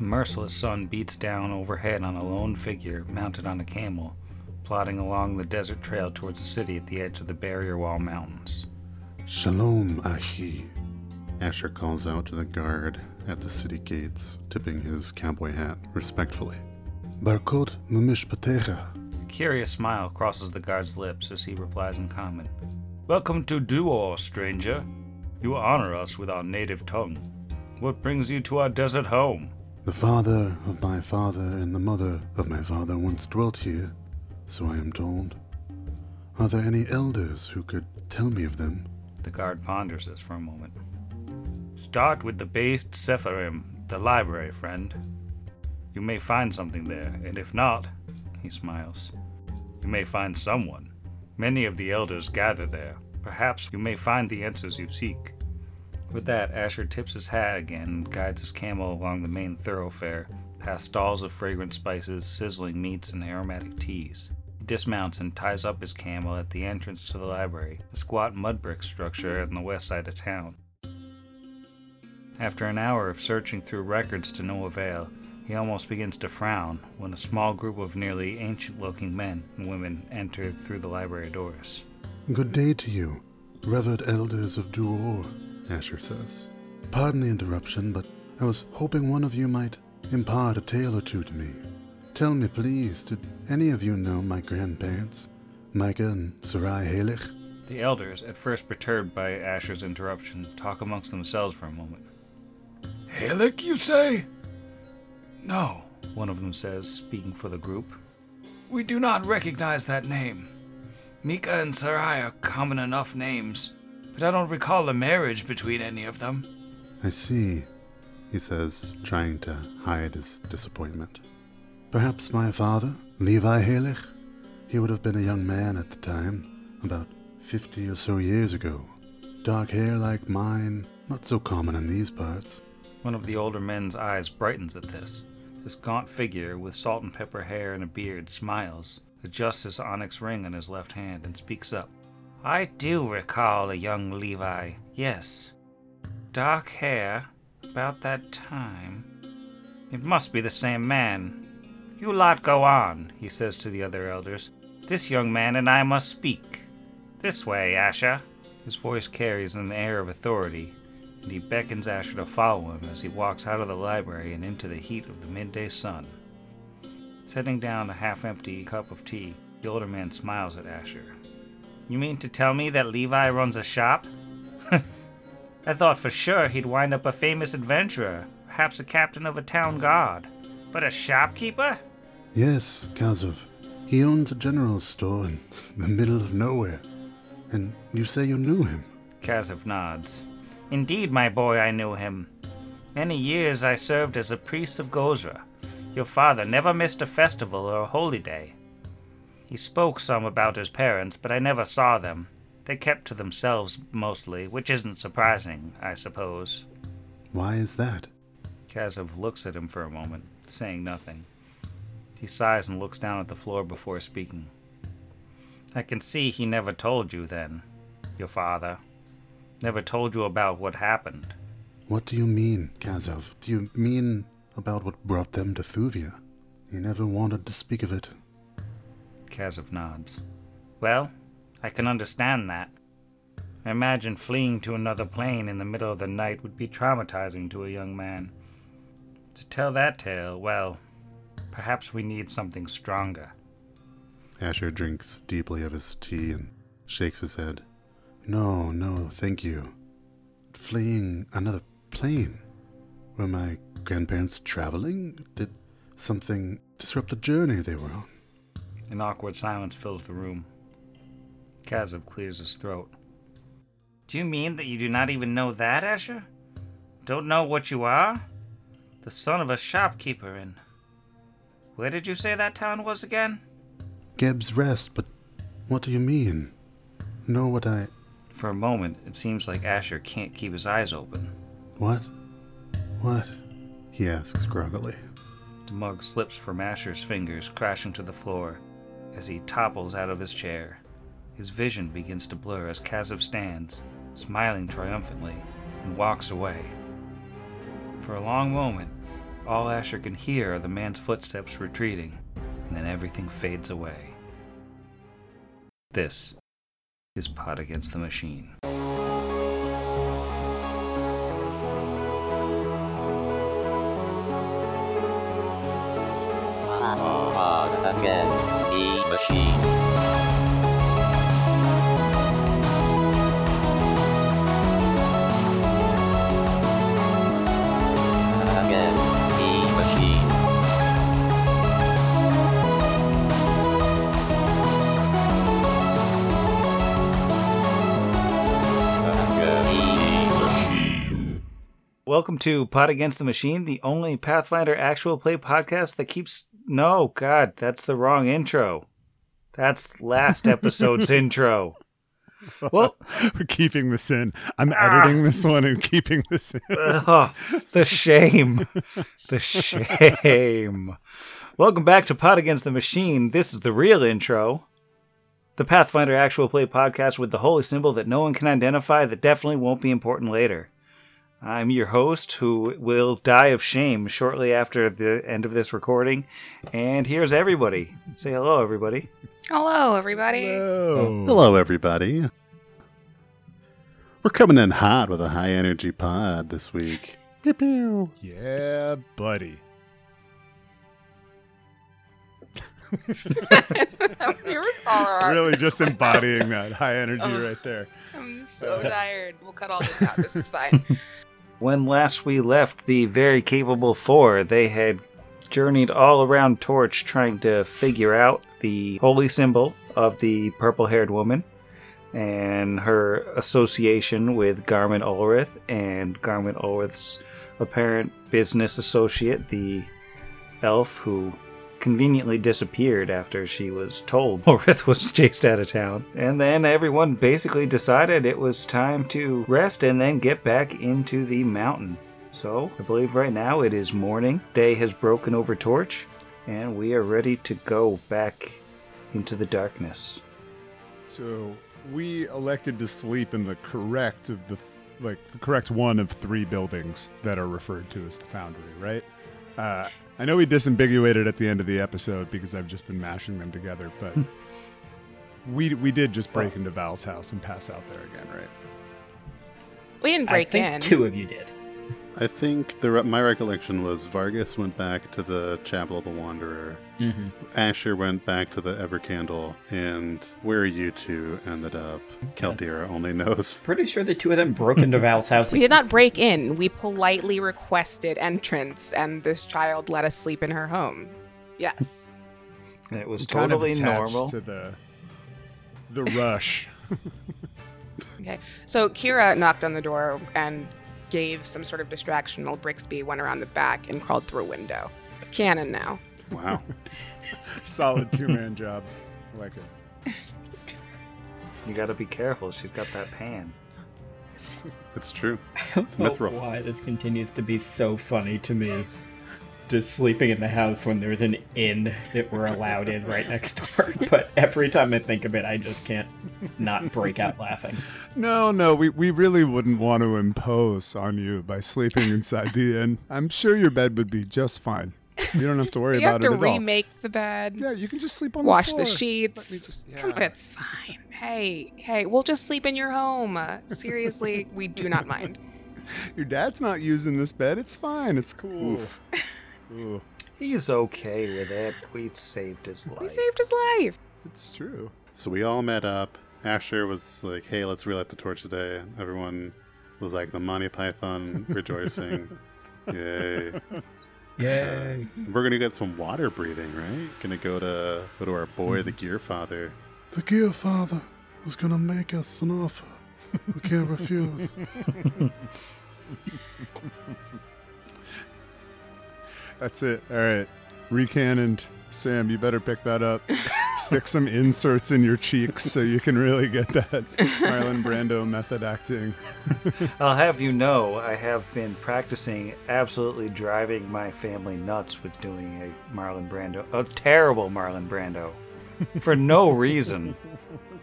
The merciless sun beats down overhead on a lone figure mounted on a camel, plodding along the desert trail towards the city at the edge of the barrier wall mountains. Shalom, Ahi. Asher calls out to the guard at the city gates, tipping his cowboy hat respectfully. Barkot mumishpatecha. A curious smile crosses the guard's lips as he replies in common. Welcome to Duor, stranger. You honor us with our native tongue. What brings you to our desert home? The father of my father and the mother of my father once dwelt here, so I am told. Are there any elders who could tell me of them? The guard ponders this for a moment. Start with the based Sepharim, the library, friend. You may find something there, and if not, he smiles, you may find someone. Many of the elders gather there. Perhaps you may find the answers you seek. With that, Asher tips his hat again and guides his camel along the main thoroughfare, past stalls of fragrant spices, sizzling meats, and aromatic teas. He dismounts and ties up his camel at the entrance to the library, a squat mud brick structure on the west side of town. After an hour of searching through records to no avail, he almost begins to frown when a small group of nearly ancient looking men and women enter through the library doors. Good day to you, revered elders of Duor, Asher says. Pardon the interruption, but I was hoping one of you might impart a tale or two to me. Tell me, please, did any of you know my grandparents, Micah and Sarai Halich? The elders, at first perturbed by Asher's interruption, talk amongst themselves for a moment. Halek, you say? No, one of them says, speaking for the group. We do not recognize that name. Mika and Sarai are common enough names, but I don't recall a marriage between any of them. I see, he says, trying to hide his disappointment. Perhaps my father, Levi Halich? He would have been a young man at the time, about fifty or so years ago. Dark hair like mine, not so common in these parts. One of the older men's eyes brightens at this. This gaunt figure, with salt and pepper hair and a beard, smiles, adjusts his onyx ring on his left hand, and speaks up. I do recall a young Levi, yes. Dark hair, about that time. It must be the same man. You lot go on, he says to the other elders. This young man and I must speak. This way, Asher. His voice carries an air of authority, and he beckons Asher to follow him as he walks out of the library and into the heat of the midday sun. Setting down a half empty cup of tea, the older man smiles at Asher. You mean to tell me that Levi runs a shop? I thought for sure he'd wind up a famous adventurer, perhaps a captain of a town guard. But a shopkeeper? Yes, Kazov. He owns a general store in the middle of nowhere. And you say you knew him? Kazov nods. Indeed, my boy, I knew him. Many years I served as a priest of Gozra. Your father never missed a festival or a holy day. He spoke some about his parents, but I never saw them. They kept to themselves mostly, which isn't surprising, I suppose. Why is that? Kazov looks at him for a moment, saying nothing. He sighs and looks down at the floor before speaking. I can see he never told you then, your father. Never told you about what happened. What do you mean, Kazov? Do you mean about what brought them to Thuvia? He never wanted to speak of it. Kazov nods. Well, I can understand that. I imagine fleeing to another plane in the middle of the night would be traumatizing to a young man. To tell that tale, well, perhaps we need something stronger. Asher drinks deeply of his tea and shakes his head. No, no, thank you. Fleeing another plane? Were my grandparents traveling? Did something disrupt the journey they were on? An awkward silence fills the room. Kazov clears his throat. Do you mean that you do not even know that, Asher? Don't know what you are? The son of a shopkeeper in. Where did you say that town was again? Geb's Rest, but what do you mean? Know what I. For a moment, it seems like Asher can't keep his eyes open. What? What? He asks groggily. The mug slips from Asher's fingers, crashing to the floor as he topples out of his chair. His vision begins to blur as Kazov stands, smiling triumphantly, and walks away. For a long moment, All Asher can hear are the man's footsteps retreating, and then everything fades away. This is Pot Against the Machine. Pod against machine. Against the machine. Welcome to Pot Against the Machine, the only Pathfinder actual play podcast that keeps. No, God, that's the wrong intro. That's last episode's intro. Well, We're keeping this in. I'm ah. editing this one and keeping this in. ugh, oh, the shame. The shame. Welcome back to Pot Against the Machine. This is the real intro. The Pathfinder actual play podcast with the holy symbol that no one can identify that definitely won't be important later. I'm your host, who will die of shame shortly after the end of this recording. And here's everybody. Say hello, everybody. Hello, everybody. Hello. Hello, everybody. We're coming in hot with a high energy pod this week. Pew pew. Yeah, buddy. You're Really just embodying that high energy Oh. right there. I'm so tired. We'll cut all this out. This is fine. When last we left the very capable four, they had journeyed all around Torch trying to figure out the holy symbol of the purple haired woman and her association with Garmin Ulrith and Garmin Ulrith's apparent business associate, the elf who conveniently disappeared after she was told Ulrith was chased out of town. And then everyone basically decided it was time to rest and then get back into the mountain. So I believe right now it is morning. Day has broken over Torch, and we are ready to go back into the darkness. So we elected to sleep in the correct of the like the correct one of three buildings that are referred to as the foundry, right? Uh, I know we disambiguated at the end of the episode because I've just been mashing them together, but we we did just break into Val's house and pass out there again, right? We didn't break I think in. two of you did. I think the re- my recollection was Vargas went back to the Chapel of the Wanderer. Mm-hmm. Asher went back to the Evercandle, and where you two ended up, Caldera only knows. Pretty sure the two of them broke into Val's house. We did not break in. We politely requested entrance, and this child let us sleep in her home. Yes. And it was Kind of totally attached normal. to the the rush. Okay. So Kira knocked on the door and gave some sort of distraction while Brixby went around the back and crawled through a window. Canon now. Wow. Solid two man job. I like it. You gotta be careful, she's got that pan. It's true. It's mithril. why this continues to be so funny to me. Just sleeping in the house when there's an inn that we're allowed in right next door. But every time I think of it, I just can't not break out laughing. No, no, we, we really wouldn't want to impose on you by sleeping inside the inn. I'm sure your bed would be just fine. You don't have to worry about it at all. You have to remake the bed, Yeah, you can just sleep on wash the the floor. sheets. Let me just- Come on, yeah. it's fine. Hey, hey, we'll just sleep in your home. Uh, seriously, we do not mind. Your dad's not using this bed. It's fine. It's cool. Oof. Ooh, He's okay with it. We saved his life. We saved his life. it's true. So we all met up. Asher was like, "Hey, let's relight the torch today." Everyone was like the Monty Python rejoicing. Yay! Yay. We're gonna get some water breathing, right? Gonna go to go to our boy, hmm. the Gear Father. The Gear Father was gonna make us an offer. We can't refuse. That's it. All right. Recannoned. Sam, you better pick that up. Stick some inserts in your cheeks so you can really get that Marlon Brando method acting. I'll have you know, I have been practicing absolutely driving my family nuts with doing a Marlon Brando, a terrible Marlon Brando, for no reason.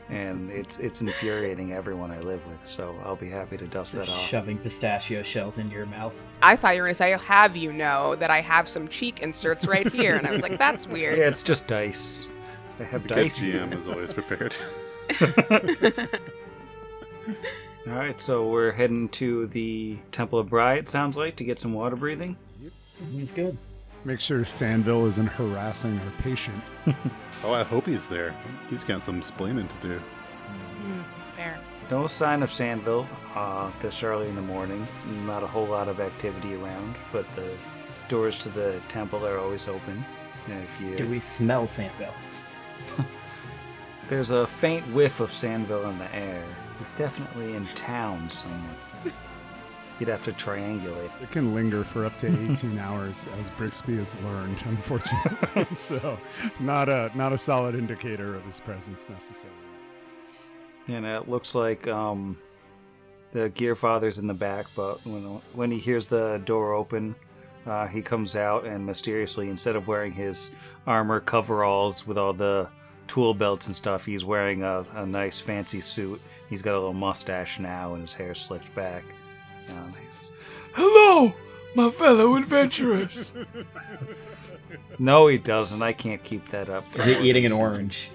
And it's it's infuriating everyone I live with. So I'll be happy to dust that off. Shoving pistachio shells into your mouth. I thought you were gonna say, "Have you know that I have some cheek inserts right here?" And I was like, "That's weird." Yeah, it's just dice. I have The good dice. GM is always prepared. All right, so we're heading to the Temple of Brigh. It sounds like to get some water breathing. He's good. Make sure Sandville isn't harassing our patient. oh, I hope he's there. He's got some splaining to do. Hmm, fair. No sign of Sandville uh, this early in the morning. Not a whole lot of activity around, but the doors to the temple are always open. And if you Do we smell Sandville? there's a faint whiff of Sandville in the air. He's definitely in town somewhere. You'd have to triangulate. It can linger for up to 18 hours, as Brixby has learned, unfortunately. so, not a not a solid indicator of his presence necessarily. And it looks like um, the Gear Father's in the back, but when when he hears the door open, uh, he comes out and mysteriously, instead of wearing his armor coveralls with all the tool belts and stuff, he's wearing a, a nice fancy suit. He's got a little mustache now and his hair slicked back. Um, "Hello, my fellow adventurers." no, he doesn't. I can't keep that up. for Is he eating an than- orange?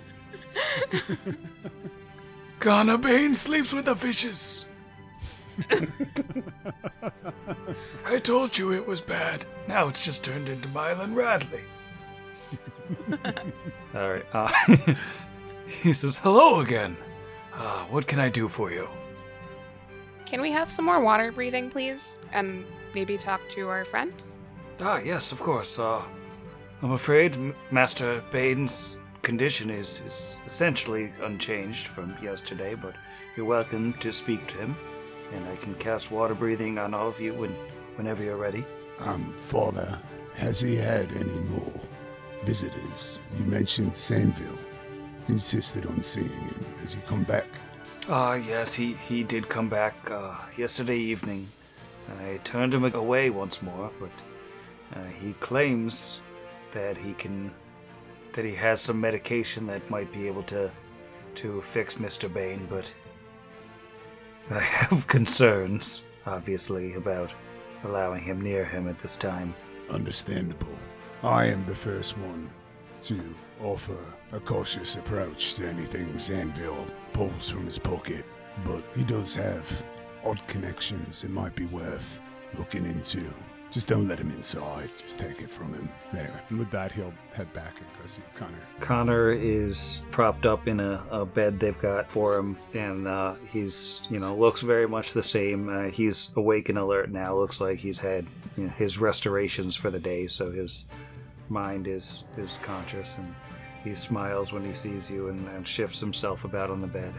Ghana Bane sleeps with the fishes. I told you it was bad. Now it's just turned into Mylan Radley. All right. Uh, he says, "Hello again. Uh, what can I do for you?" Can we have some more water breathing, please? And maybe talk to our friend? Ah, yes, of course. Uh, I'm afraid M- Master Bane's condition is, is essentially unchanged from yesterday, but you're welcome to speak to him, and I can cast water breathing on all of you when, whenever you're ready. Um, Father, has he had any more visitors? You mentioned Sandville. Insisted on seeing him. Has he come back? Ah, yes, he, he did come back uh, yesterday evening. I turned him away once more, but uh, he claims that he can that he has some medication that might be able to to fix Mr. Bane, but I have concerns, obviously, about allowing him near him at this time. Understandable. I am the first one to offer a cautious approach to anything Sandville pulls from his pocket, but he does have odd connections it might be worth looking into. Just don't let him inside. Just take it from him. Anyway. And with that, he'll head back and go see Connor. Connor is propped up in a, a bed they've got for him, and uh, he's, you know, looks very much the same. Uh, he's awake and alert now. Looks like he's had you know, his restorations for the day, so his mind is is conscious, and he smiles when he sees you and, and shifts himself about on the bed.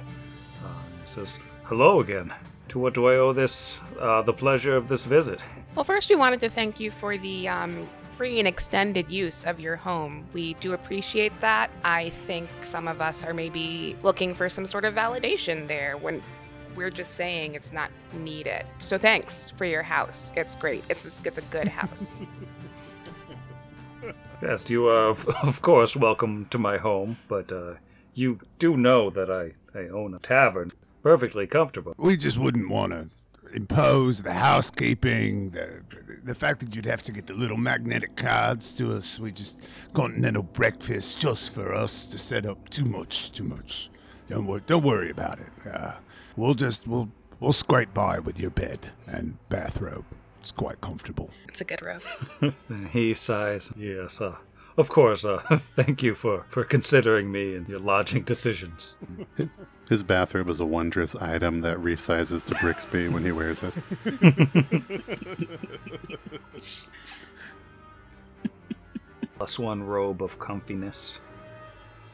Um, he says, "Hello again. To what do I owe this? Uh, the pleasure of this visit." Well, first, we wanted to thank you for the um, free and extended use of your home. We do appreciate that. I think some of us are maybe looking for some sort of validation there when we're just saying it's not needed. So thanks for your house. It's great. It's a, it's a good house. Yes, you are, of, of course, welcome to my home, but uh, you do know that I, I own a tavern. Perfectly comfortable. We just wouldn't want to impose the housekeeping, the the fact that you'd have to get the little magnetic cards to us. We just continental breakfast just for us to set up. Too much, too much. Don't worry, don't worry about it. Uh, we'll just we'll we'll scrape by with your bed and bathrobe. It's quite comfortable. it's a good robe. He sighs. Yes, uh, of course. Uh, thank you for, for considering me in your lodging decisions. His, his bathrobe is a wondrous item that resizes to Brixby when he wears it. Plus one robe of comfiness.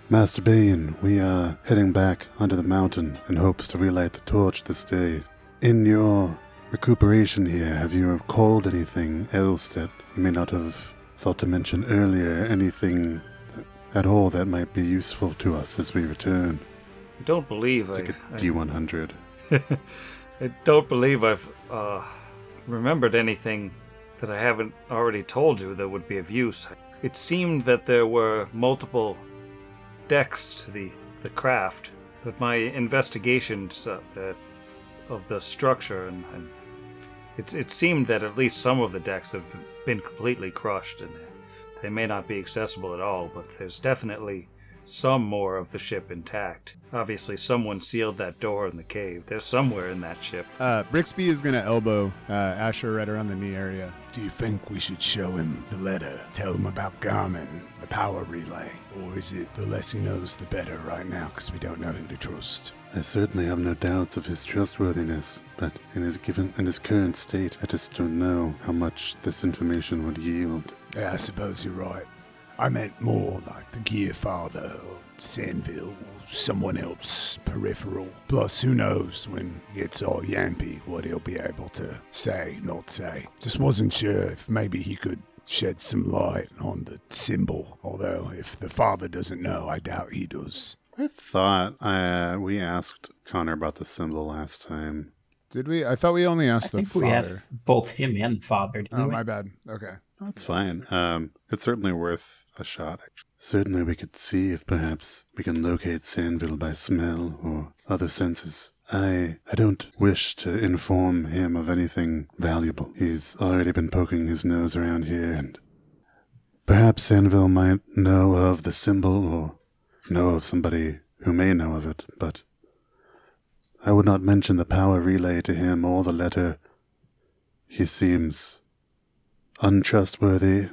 Master Bane, we are heading back onto the mountain in hopes to relight the torch this day. In your recuperation here, have you recalled anything else that you may not have thought to mention earlier? Anything that, at all that might be useful to us as we return? I don't believe I, Take a I- D100. I don't believe I've uh, remembered anything that I haven't already told you that would be of use. It seemed that there were multiple decks to the, the craft, But my investigations uh, uh, of the structure and, and it's, it seemed that at least some of the decks have been completely crushed and they may not be accessible at all, but there's definitely some more of the ship intact. Obviously, someone sealed that door in the cave. They're somewhere in that ship. Uh, Brixby is gonna elbow uh, Asher right around the knee area. Do you think we should show him the letter, tell him about Garmin, the power relay? Or is it the less he knows, the better right now, because we don't know who to trust? I certainly have no doubts of his trustworthiness, but in his given in his current state, I just don't know how much this information would yield. Yeah, I suppose you're right. I meant more like the Gear Father or Sandville or someone else peripheral. Plus, who knows when he gets all yampy what he'll be able to say, not say. Just wasn't sure if maybe he could shed some light on the symbol. Although, if the father doesn't know, I doubt he does. I thought uh, we asked Connor about the symbol last time. Did we? I thought we only I asked the think father. we asked both him and father. didn't Oh, we? my bad. Okay. That's fine. Um, it's certainly worth a shot. Certainly, we could see if perhaps we can locate Sandville by smell or other senses. I I don't wish to inform him of anything valuable. He's already been poking his nose around here, and perhaps Sandville might know of the symbol or know of somebody who may know of it. But I would not mention the power relay to him or the letter. He seems untrustworthy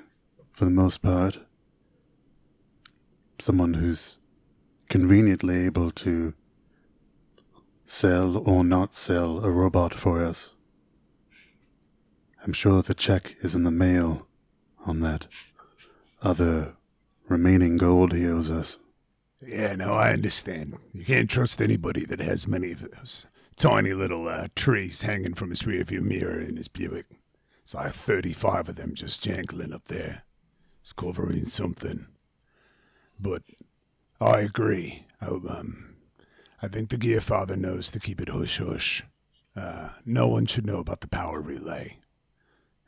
for the most part. Someone who's conveniently able to sell or not sell a robot for us. I'm sure the check is in the mail on that other remaining gold he owes us. Yeah, no, I understand. You can't trust anybody that has many of those tiny little uh, trees hanging from his rearview mirror in his Buick. It's like 35 of them just jangling up there. It's covering something. But I agree. I, um, I think the Gear Father knows to keep it hush hush. Uh, no one should know about the power relay.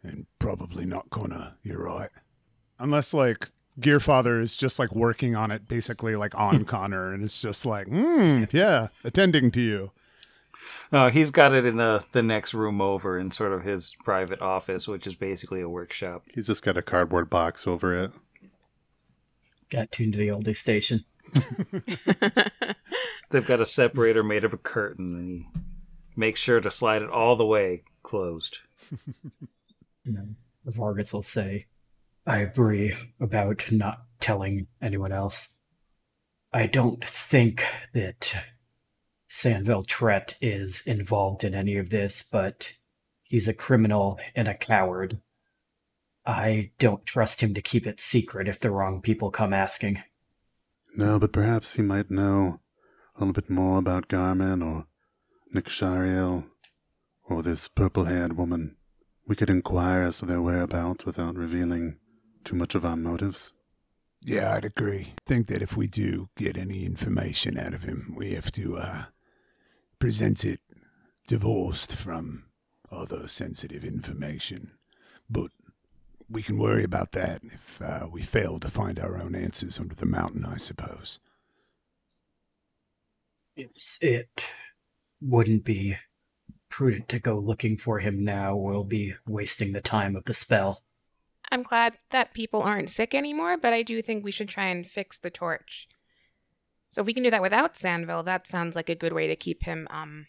And probably not gonna, you're right. Unless like Gearfather is just like working on it, basically like on Connor, and it's just like, hmm, yeah, attending to you. No, he's got it in the, the next room over in sort of his private office, which is basically a workshop. He's just got a cardboard box over it. Got tuned to the oldie station. They've got a separator made of a curtain, and he makes sure to slide it all the way closed. You know, Vargas will say, I agree about not telling anyone else. I don't think that Sanville Tret is involved in any of this, but he's a criminal and a coward. I don't trust him to keep it secret if the wrong people come asking. No, but perhaps he might know a little bit more about Garmin or Nick Shariel or this purple haired woman. We could inquire as to their whereabouts without revealing too much of our motives. Yeah, I'd agree. Think that if we do get any information out of him, we have to uh, present it divorced from other sensitive information. But we can worry about that if uh, we fail to find our own answers under the mountain, I suppose. It's, it wouldn't be prudent to go looking for him now. We'll be wasting the time of the spell. I'm glad that people aren't sick anymore, but I do think we should try and fix the torch. So if we can do that without Sandville, that sounds like a good way to keep him um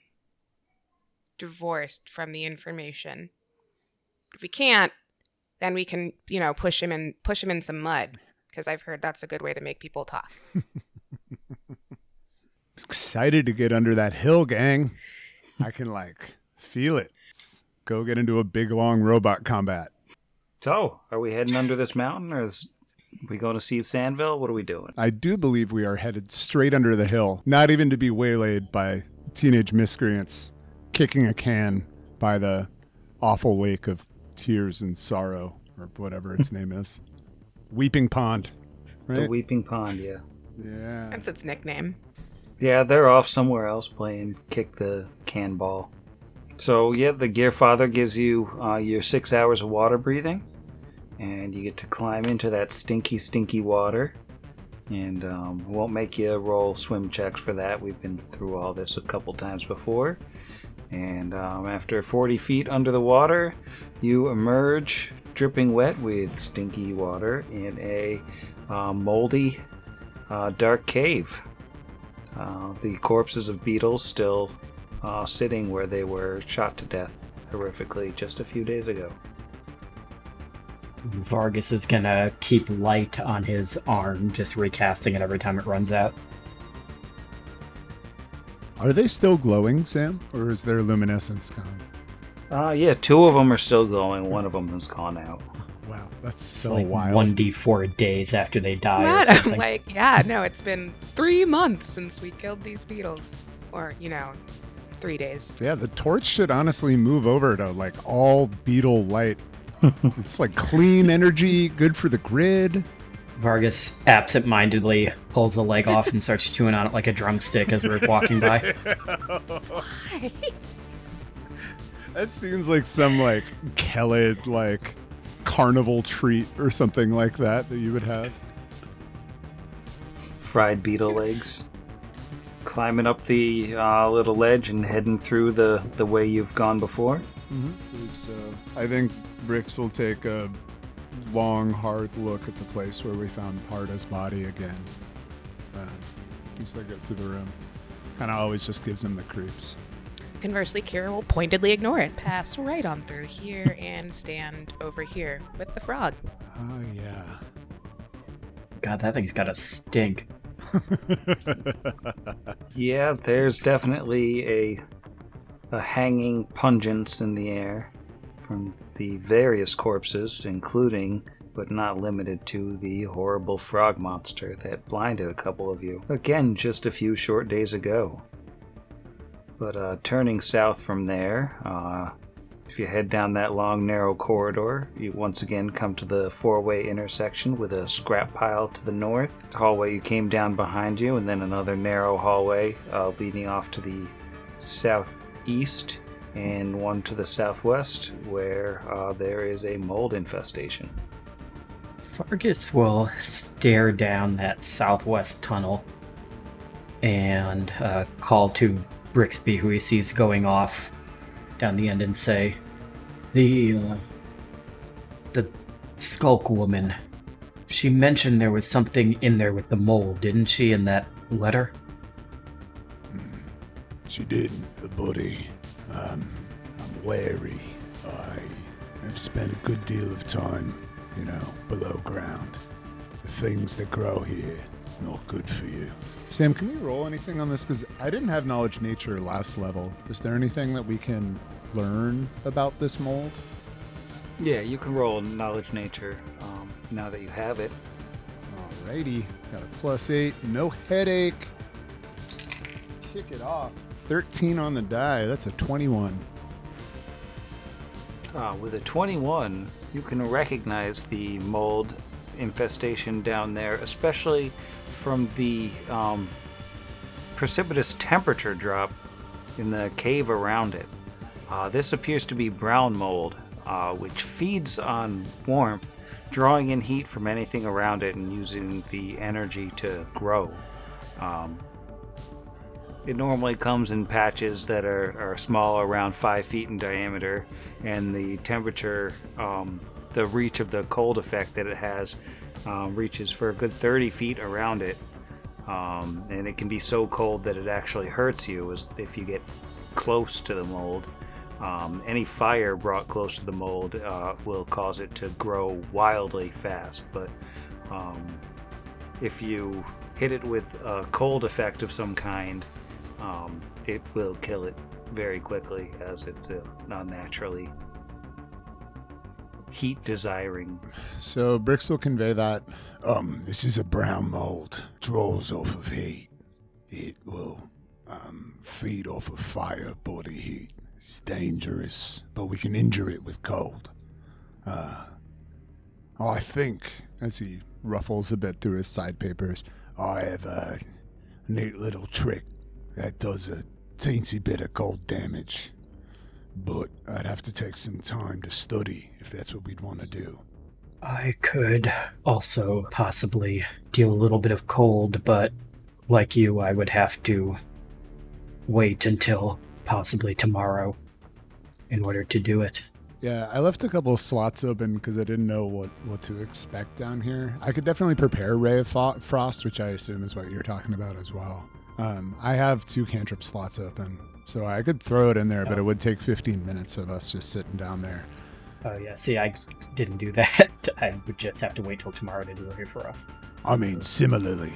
divorced from the information. If we can't, then we can, you know, push him in push him in some mud because I've heard that's a good way to make people talk. Excited to get under that hill, gang. I can like feel it. Go get into a big long robot combat. So, are we heading under this mountain, or is we going to see Sandville? What are we doing? I do believe we are headed straight under the hill, not even to be waylaid by teenage miscreants kicking a can by the awful lake of tears and sorrow, or whatever its name is. Weeping Pond. The Weeping Pond, yeah. yeah. That's its nickname. Yeah, they're off somewhere else playing kick the can ball. So, yeah, the Gear Father gives you uh, your six hours of water breathing, and you get to climb into that stinky, stinky water. And um, won't make you roll swim checks for that. We've been through all this a couple times before. And um, after 40 feet under the water, you emerge dripping wet with stinky water in a uh, moldy, uh, dark cave. Uh, the corpses of beetles still uh, sitting where they were shot to death horrifically just a few days ago. Vargas is gonna keep light on his arm, just recasting it every time it runs out. Are they still glowing, Sam, or is their luminescence gone? Uh, yeah, two of them are still glowing. One of them has gone out. Wow, that's so like wild. one d four days after they die or That, I'm like, yeah, no, it's been three months since we killed these beetles. Or, you know, three days. Yeah, the torch should honestly move over to like all beetle light. it's like clean energy, good for the grid. Vargas absent-mindedly pulls the leg off and starts chewing on it like a drumstick as we're walking by. That seems like some like Kelid like carnival treat or something like that that you would have. Fried beetle legs. Climbing up the uh, little ledge and heading through the, the way you've gone before. Mm-hmm. So I think Brix will take a long, hard look at the place where we found Parda's body again. Uh, just like it through the room. Kind of always just gives him the creeps. Conversely, Kira will pointedly ignore it, pass right on through here, and stand over here with the frog. Oh yeah. God, that thing's got a stink. Yeah, there's definitely a a hanging pungence in the air from the various corpses, including but not limited to the horrible frog monster that blinded a couple of you. Again, just a few short days ago. But uh, turning south from there, uh, if you head down that long, narrow corridor, you once again come to the four way intersection with a scrap pile to the north, the hallway you came down behind you, and then another narrow hallway uh, leading off to the southeast, and one to the southwest, where uh, there is a mold infestation. Vargas will stare down that southwest tunnel and uh, call to Brixby, who he sees going off down the end, and say, "The uh, the Skulk woman. She mentioned there was something in there with the mole, didn't she? In that letter." She did, buddy. Um, I'm wary. I have spent a good deal of time, you know, below ground. The things that grow here, not good for you. Sam, can we roll anything on this? Because I didn't have knowledge nature last level. Is there anything that we can learn about this mold? Yeah, you can roll knowledge nature um, now that you have it. Alrighty, got a plus eight, no headache. Let's kick it off. 13 on the die, that's a 21. Uh, with a 21, you can recognize the mold infestation down there, especially from the um, precipitous temperature drop in the cave around it. Uh, this appears to be brown mold, uh, which feeds on warmth, drawing in heat from anything around it and using the energy to grow. Um, it normally comes in patches that are, are small, around five feet in diameter, and the temperature, um, the reach of the cold effect that it has, um, reaches for a good 30 feet around it. Um, and it can be so cold that it actually hurts you if you get close to the mold. Um, any fire brought close to the mold uh, will cause it to grow wildly fast, but um, if you hit it with a cold effect of some kind, um, it will kill it very quickly as it's uh, not naturally heat desiring. So Brix will convey that. Um, this is a brown mold. Draws off of heat. It will um, feed off of fire, body heat. It's dangerous, but we can injure it with cold. Uh, I think, As he ruffles a bit through his side papers. I have a neat little trick that does a teensy bit of cold damage. But I'd have to take some time to study if that's what we'd want to do. I could also possibly deal a little bit of cold, but like you, I would have to wait until possibly tomorrow in order to do it. Yeah, I left a couple of slots open because I didn't know what, what to expect down here. I could definitely prepare Ray of Frost, which I assume is what you're talking about as well. Um, I have two cantrip slots open, so I could throw it in there, but Oh. it would take 15 minutes of us just sitting down there. Oh yeah, see, I didn't do that. I would just have to wait till tomorrow to do it here for us. I mean, similarly,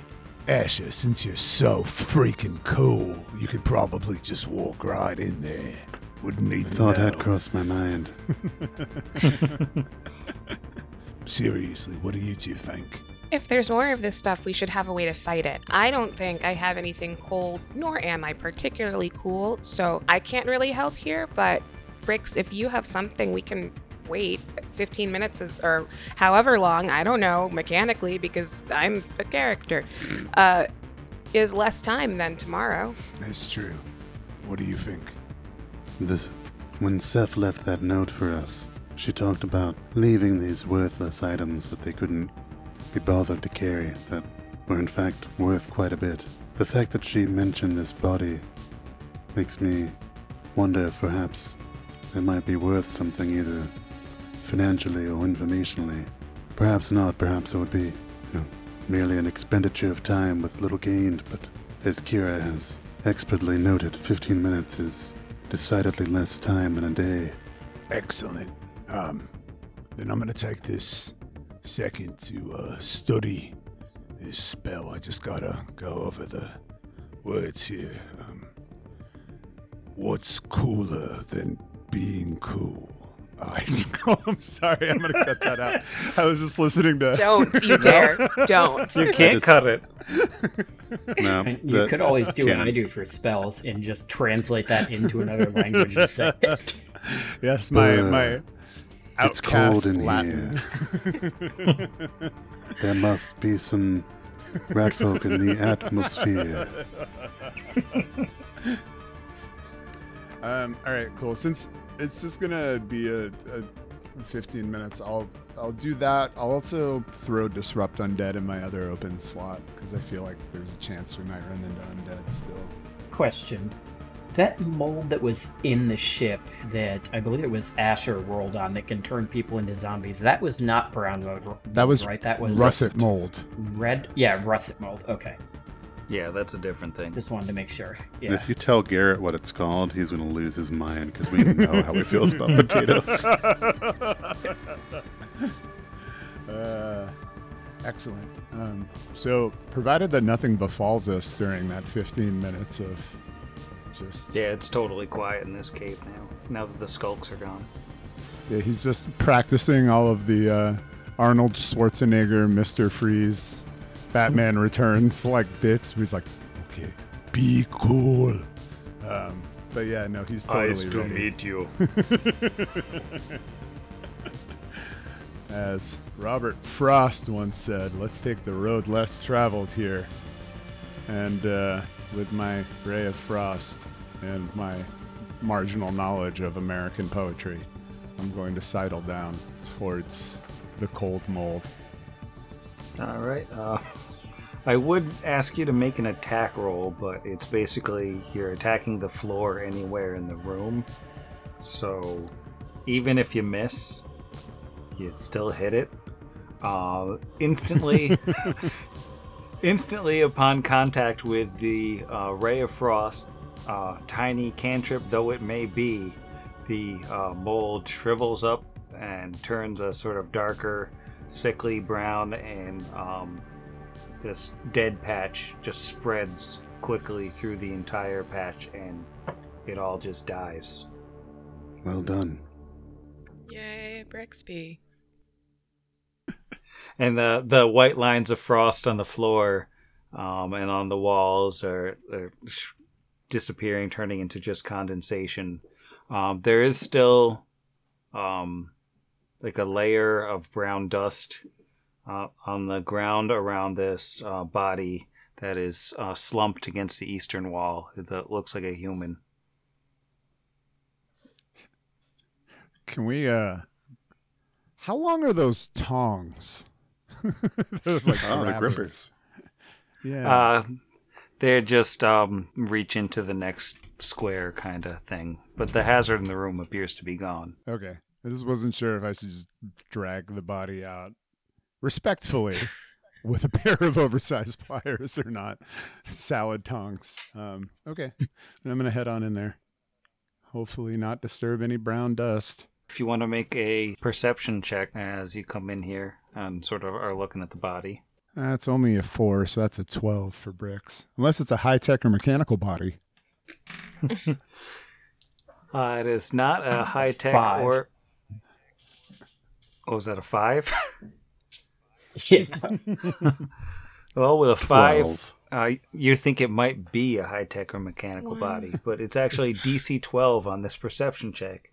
Asher, since you're so freaking cool, you could probably just walk right in there. Wouldn't even Thought know. had crossed my mind. Seriously, what do you two think? If there's more of this stuff, we should have a way to fight it. I don't think I have anything cold, nor am I particularly cool, so I can't really help here. But, Brix, if you have something, we can wait. 15 minutes is, or however long, I don't know, mechanically, because I'm a character, uh, is less time than tomorrow. That's true. What do you think? This, when Seth left that note for us, she talked about leaving these worthless items that they couldn't be bothered to carry, that were in fact worth quite a bit. The fact that she mentioned this body makes me wonder if perhaps it might be worth something either financially or informationally. Perhaps not, perhaps it would be, you know, merely an expenditure of time with little gained, but as Kira has expertly noted, 15 minutes is decidedly less time than a day. Excellent. Um, then I'm gonna take this second to uh, study this spell. I just gotta go over the words here. Um, what's cooler than being cool? Eyes. oh, I'm sorry. I'm going to cut that out. I was just listening to. Don't you dare. Don't. You can't just- cut it. No, you that- could always do what. I do for spells and just translate that into another language and say it. Yes, my Uh, my it's cold in Latin. There must be some rat folk in the atmosphere. Um, all right, cool. Since it's just gonna be a, a 15 minutes, I'll I'll do that. I'll also throw disrupt undead in my other open slot because I feel like there's a chance we might run into undead still. Question. That mold that was in the ship that I believe it was Asher rolled on that can turn people into zombies, that was not brown mold. That was right. That was Russet mold. red. Yeah, russet mold. Okay. Yeah, that's a different thing. Just wanted to make sure. And if you tell Garrett what it's called, he's going to lose his mind because we know how he feels about potatoes. Uh, excellent. Um, so, provided that nothing befalls us during that 15 minutes of just Yeah, it's totally quiet in this cave now. Now that the skulks are gone. Yeah, he's just practicing all of the uh, Arnold Schwarzenegger, Mister Freeze, Batman Returns like bits. He's like, Okay, be cool. um, but yeah, no, he's totally ready. Meet you. As Robert Frost once said, let's take the road less traveled here. And uh, with my ray of frost and my marginal knowledge of American poetry, I'm going to sidle down towards the cold mold. All right. Uh, I would ask you to make an attack roll, but it's basically you're attacking the floor anywhere in the room. So even if you miss, you still hit it. Uh, instantly, instantly upon contact with the uh, ray of frost, uh, tiny cantrip though it may be, the uh, mold shrivels up and turns a sort of darker, sickly brown, and um, this dead patch just spreads quickly through the entire patch, and it all just dies. well done. Yay, Brixby. And the the white lines of frost on the floor um, and on the walls are, are disappearing, turning into just condensation. Um, there is still um, like a layer of brown dust uh, on the ground around this uh, body that is uh, slumped against the eastern wall. Uh, looks like a human. Can we uh How long are those tongs? those like Oh, the grippers. Yeah. Uh, they're just um, reach into the next square kind of thing. But the hazard in the room appears to be gone. okay. I just wasn't sure if I should just drag the body out respectfully with a pair of oversized pliers or not. Salad tongs. Um, okay. And I'm gonna head on in there. Hopefully not disturb any brown dust. If you want to make a perception check as you come in here and sort of are looking at the body. That's only a four, so that's a twelve for Brix. Unless it's a high tech or mechanical body. Uh, it is not a high tech or. Oh, is that a five? Yeah. well, with a five, Twelve. uh, you think it might be a high tech or mechanical body, but it's actually DC 12 on this perception check.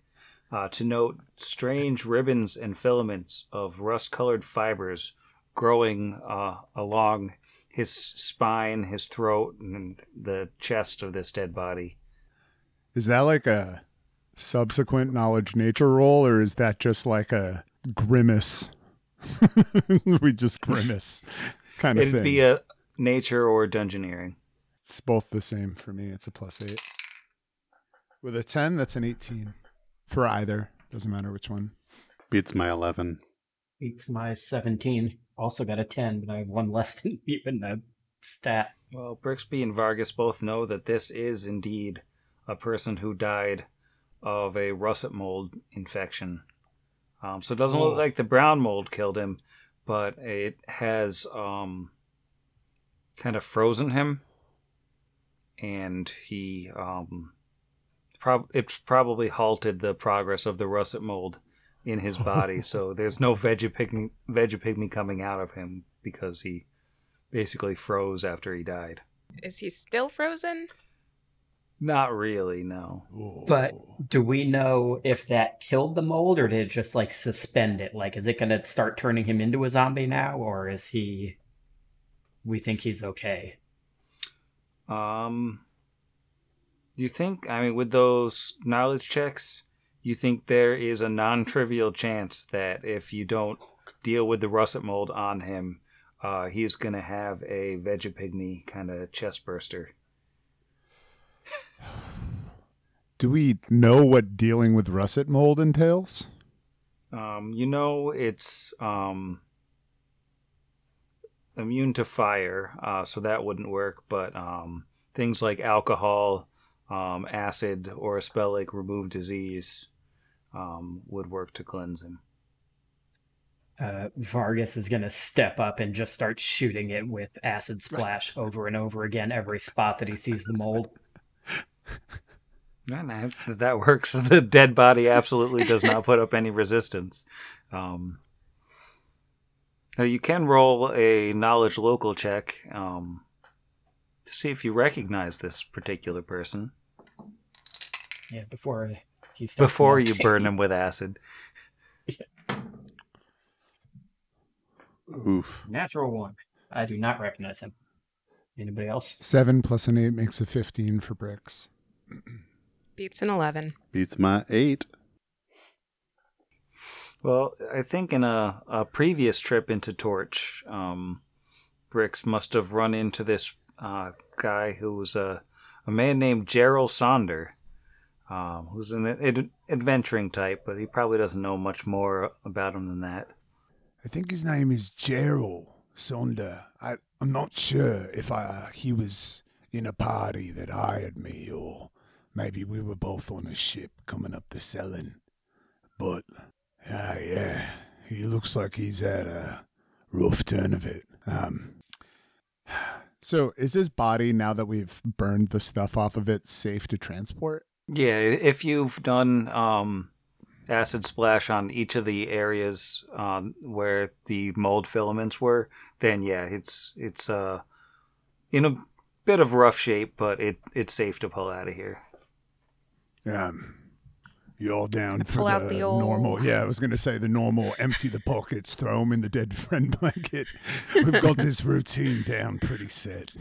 Uh, to note strange ribbons and filaments of rust colored fibers growing uh, along his spine, his throat, and the chest of this dead body. Is that like a subsequent knowledge nature roll, or is that just like a grimace? we just grimace kind of It'd thing. be a nature or dungeoneering. it's both the same for me. It's a plus eight. With a ten, that's an eighteen for either. Doesn't matter which one. Beats my 11. Beats my 17. Also got a 10, but I have one less than even in the stat. Well, Brixby and Vargas both know that this is indeed a person who died of a russet mold infection. Um, so it doesn't look Oh. like the brown mold killed him, but it has um, kind of frozen him, and he um, prob- it's probably halted the progress of the russet mold in his body. so there's no vegepygmy, vegepygmy coming out of him because he basically froze after he died. Is he still frozen? Not really, no. But do we know if that killed the mold or did it just like suspend it? Like, is it going to start turning him into a zombie now or is he. We think he's okay? Um, do you think? I mean, with those knowledge checks, you think there is a non-trivial chance that if you don't deal with the russet mold on him, uh, he's gonna have a vegepygmy kind of chest burster. Do we know what dealing with russet mold entails? Um, you know, it's um immune to fire, uh, so that wouldn't work. But um, things like alcohol, um, acid, or a spell like remove disease um, would work to cleanse him. Uh, Vargas is going to step up and just start shooting it with acid splash over and over again every spot that he sees the mold. And that, that works. The dead body absolutely does not put up any resistance. Um, now you can roll a knowledge local check um, to see if you recognize this particular person Yeah, before he starts before you melting. burn him with acid. Oof. Natural one. I do not recognize him. Anybody else? Seven plus an eight makes a fifteen for Brix. Beats an 11. Beats my 8. Well, I think in a, a previous trip into Torch, um, Brix must have run into this uh, guy who was a, a man named Gerald Sonder, um, who's an ad- adventuring type, but he probably doesn't know much more about him than that. I think his name is Gerald Sonder. I, I'm not sure if I, he was in a party that hired me or maybe we were both on a ship coming up the Sellen. But, ah, yeah, he looks like he's had a rough turn of it. Um, So is his body now that we've burned the stuff off of it safe to transport? Yeah, if you've done um, acid splash on each of the areas um, where the mold filaments were, then yeah, it's it's uh, in a bit of rough shape, but it it's safe to pull out of here. um, you all down for pull the, out the old- normal? Yeah, I was going to say the normal empty the pockets, throw them in the dead friend blanket. We've got this routine down pretty set.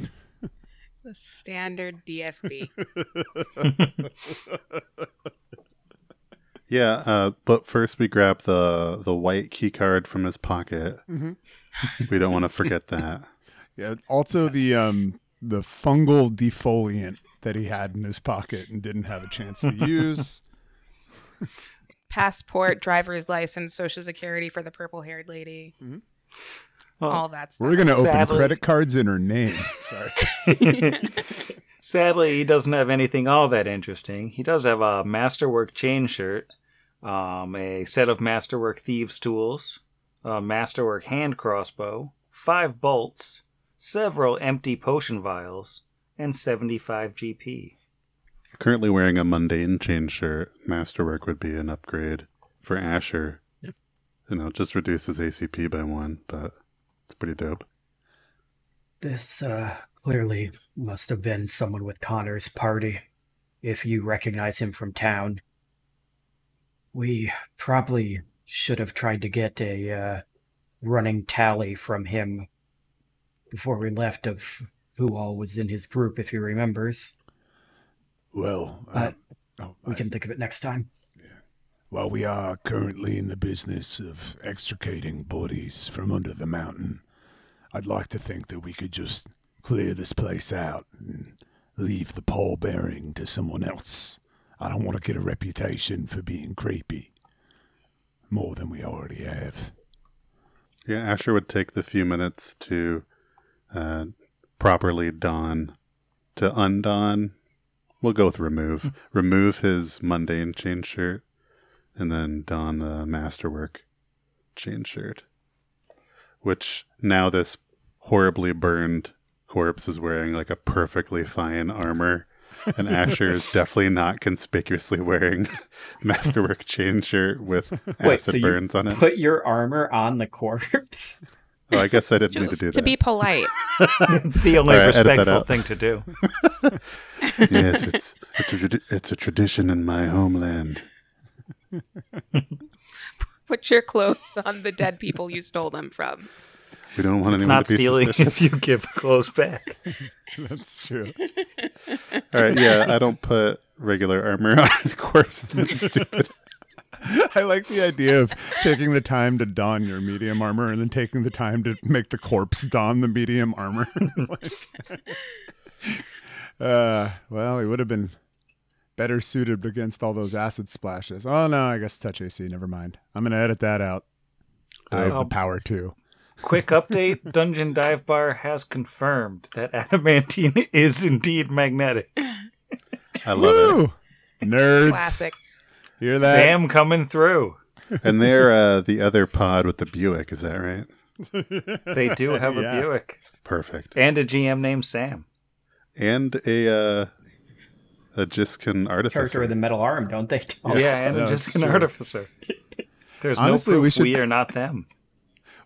The standard DFB. Yeah, uh, but first we grab the the white key card from his pocket. Mhm. We don't want to forget that. Yeah. Also the um the fungal defoliant that he had in his pocket and didn't have a chance to use. Passport, driver's license, social security for the purple haired lady. Well, All that stuff. We're gonna open Sadly- credit cards in her name. Sorry. Sadly, he doesn't have anything all that interesting. He does have a Masterwork chain shirt, um, a set of Masterwork thieves' tools, a Masterwork hand crossbow, five bolts, several empty potion vials, and 75 GP. Currently wearing a mundane chain shirt, Masterwork would be an upgrade for Asher. Yep. You know, it just reduces ACP by one, but it's pretty dope. This uh, clearly must have been someone with Connor's party. If you recognize him from town, we probably should have tried to get a uh, running tally from him before we left of who all was in his group, if he remembers. Well, uh, oh, we I- can think of it next time. While we are currently in the business of extricating bodies from under the mountain, I'd like to think that we could just clear this place out and leave the pall bearing to someone else. I don't want to get a reputation for being creepy. More than we already have. Yeah, Asher would take the few minutes to uh, properly don, to undon. We'll go with remove. remove his mundane chain shirt, and then don the masterwork chain shirt. Which now this horribly burned corpse is wearing like a perfectly fine armor. And Asher is definitely not conspicuously wearing masterwork chain shirt with acid Wait, so you burns on it. put your armor on the corpse? Oh, I guess I didn't To, need to do that. to be polite. It's the only All right, edit that respectful thing to do. yes, it's it's a it's a tradition in my homeland. Put your clothes on the dead people you stole them from. We don't want It's anyone not to be stealing suspicious. if you give clothes back. That's true. All right, yeah, I don't put regular armor on the corpse. That's stupid. I like the idea of taking the time to don your medium armor and then taking the time to make the corpse don the medium armor. Like- uh, well, he would have been better suited against all those acid splashes. Oh no, I guess touch AC. Never mind. I'm gonna edit that out. I have the Um, power too. Quick update Dungeon Dive Bar has confirmed that adamantine is indeed magnetic. I love it. Nerds, Classic. hear that? Sam coming through. And they're uh, the other pod with the Buick. Is that right? They do have a Buick Perfect. and a GM named Sam. And a uh, a Jiskin Character artificer. with a metal arm, don't they? yeah, and no, just it's an artificer. There's Honestly, no we should- we are not them.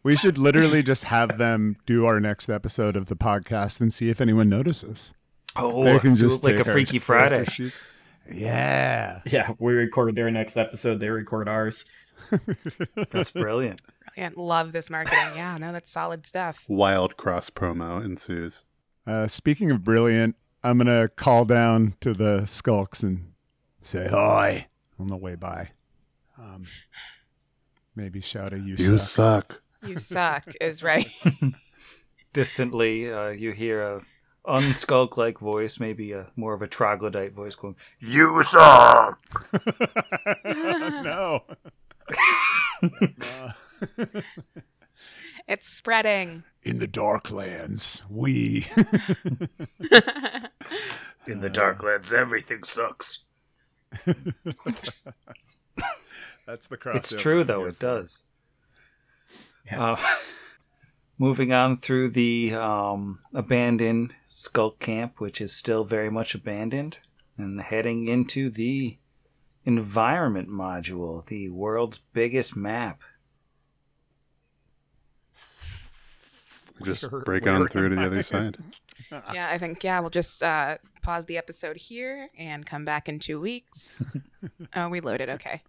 We should literally just have them do our next episode of the podcast and see if anyone notices. Oh, They can just like a Freaky Friday. sheets. Yeah. Yeah, we record their next episode, they record ours. That's brilliant. Brilliant. Love this marketing. Yeah, no, that's solid stuff. Wild cross promo ensues. Uh, speaking of brilliant, I'm gonna call down to the skulks and say hi on the way by. Um, maybe shout a you, You suck. suck. You suck is right. Distantly, uh, you hear a unskulk like voice, maybe a more of a troglodyte voice going, You suck! no. It's spreading. In the Darklands, we. In the Darklands, everything sucks. That's the crossover. It's true, though, it does. Yeah. Uh, moving on through the um, abandoned skull Camp, which is still very much abandoned, and heading into the environment module, the world's biggest map. Just Where- break where on through to the other side. Yeah, I think, yeah, we'll just uh, pause the episode here and come back in two weeks. oh, we loaded. Okay.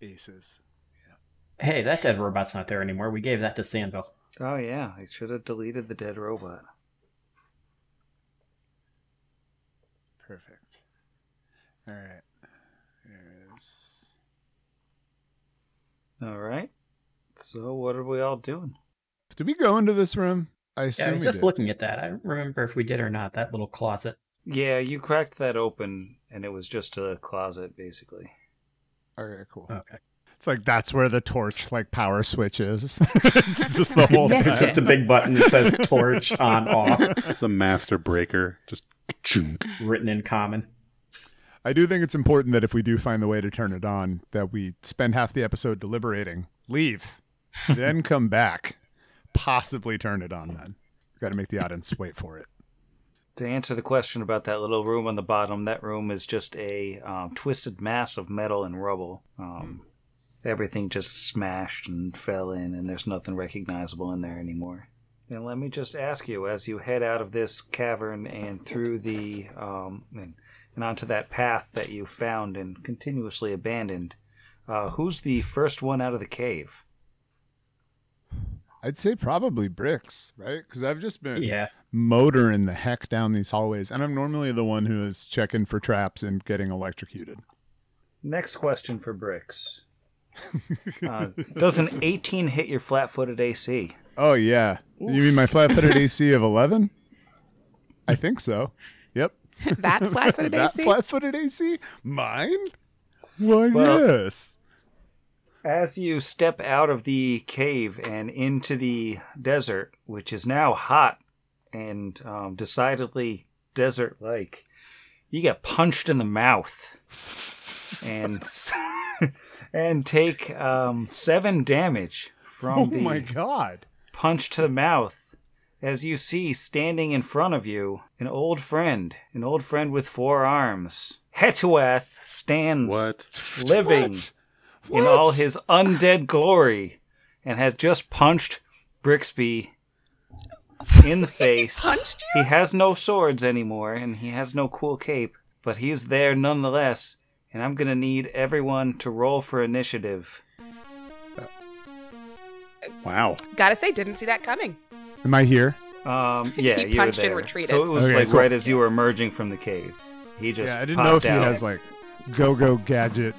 Aces. Hey, that dead robot's not there anymore. We gave that to Sandville. Oh, yeah, I should have deleted the dead robot. Perfect. All right. Nice. All right. So what are we all doing? Did we go into this room? I assume Yeah, I was just did. looking at that. I don't remember if we did or not. That little closet. Yeah, you cracked that open, and it was just a closet, basically. Okay, cool. Okay. It's like that's where the torch like power switch is. it's just the whole It's just a big button that says torch on off, It's a master breaker. Just written in common. I do think it's important that if we do find the way to turn it on, that we spend half the episode deliberating, leave, then come back, possibly turn it on. Then got to make the audience wait for it. To answer the question about that little room on the bottom, that room is just a um, twisted mass of metal and rubble. Um, Everything just smashed and fell in, and there's nothing recognizable in there anymore. And let me just ask you, as you head out of this cavern and through the um, and, and onto that path that you found and continuously abandoned, uh, who's the first one out of the cave? I'd say probably Brix, right? Because I've just been Yeah. motoring the heck down these hallways, and I'm normally the one who is checking for traps and getting electrocuted. Next question for Brix. Uh, does an 18 hit your flat-footed AC? Oh yeah, you mean my flat-footed AC of 11? I think so. Yep. that flat-footed that AC. flat-footed AC, mine? Why Well- yes. As you step out of the cave and into the desert, which is now hot and um, decidedly desert like, you get punched in the mouth and and take um, seven damage from Oh the my god. punch to the mouth as you see standing in front of you an old friend, an old friend with four arms. Hetuath stands What? living What? In all his undead glory and has just punched Brixby in the face. punched He has no swords anymore and he has no cool cape, but he's there nonetheless. And I'm gonna need everyone to roll for initiative. Wow. Gotta say, didn't see that coming. Am I here? Um, yeah, He you punched were and retreated. So it was Okay, like cool. right as you were emerging from the cave. He just yeah, I didn't know if popped he out. has like go-go gadget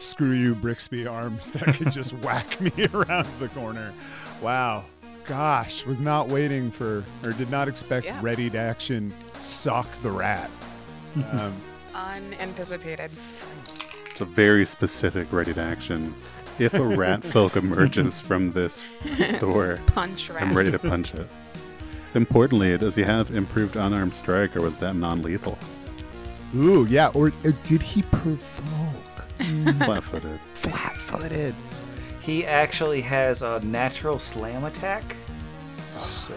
screw you Brixby arms that could just whack me around the corner. Wow. Gosh, was not waiting for or did not expect Yeah. ready to action sock the rat. Um, Unanticipated. It's a very specific ready to action. If a rat folk emerges from this door, Punch rat. I'm ready to punch it. Importantly, does he have improved unarmed strike or was that non lethal? ooh, yeah, or uh, did he provoke? Flat footed. Flat-footed. He actually has a natural slam attack. So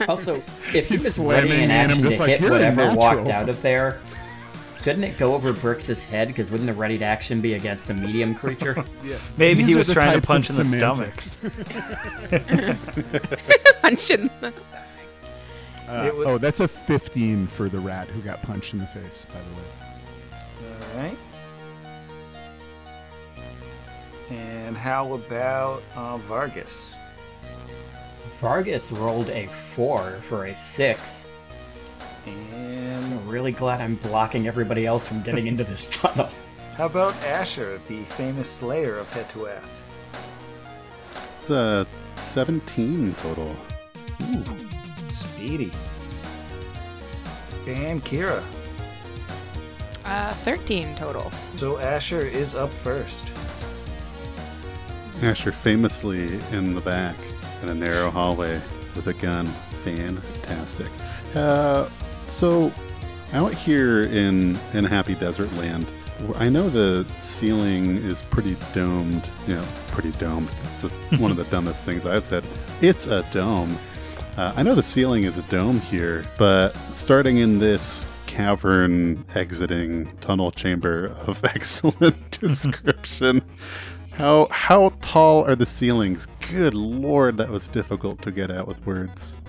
Also, if he was slamming ready in and action just to like, hit "You're a whatever walked out of there, couldn't it go over Brooks's head? Because wouldn't the ready to action be against a medium creature? yeah. maybe These he was trying to types of punch in the stomach. Punch in the stomach. Uh, was- oh, that's a 15 for the rat who got punched in the face, by the way. All right. And how about uh, Vargas? Vargas rolled a four for a six. And I'm really glad I'm blocking everybody else from getting into this tunnel. how about Asher, the famous slayer of Hetuath? It's a 17 total. Speedy. And Kira. Uh, 13 total. So Asher is up first. Asher famously in the back in a narrow hallway with a gun. Fantastic. Uh, so, out here in in Happy Desert Land, I know the ceiling is pretty domed. You know, pretty domed. That's, that's one of the dumbest things I've said. It's a dome. Uh, I know the ceiling is a dome here, but starting in this cavern exiting tunnel chamber of excellent description. How how tall are the ceilings? Good lord, that was difficult to get out with words.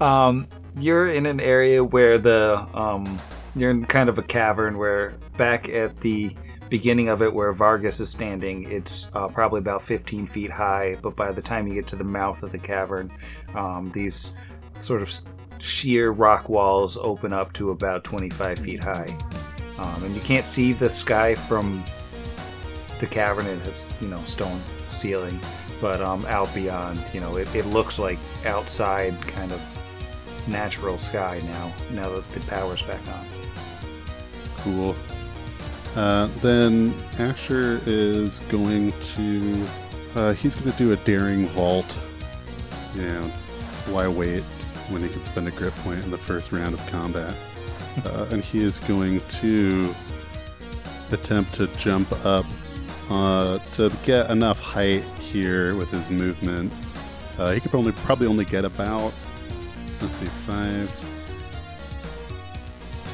Um, you're in an area where the um, you're in kind of a cavern where back at the beginning of it where Vargas is standing, it's uh, probably about 15 feet high. But by the time you get to the mouth of the cavern, um, these sort of sheer rock walls open up to about 25 feet high. Um, and you can't see the sky from the cavern. It has, you know, stone ceiling. But um, out beyond, you know, it, it looks like outside kind of natural sky now, now that the power's back on. Cool. Uh, then Asher is going to. Uh, he's going to do a daring vault. You know, why wait when he can spend a grip point in the first round of combat? uh, and he is going to attempt to jump up uh, to get enough height here with his movement. Uh, he could probably probably only get about let's see five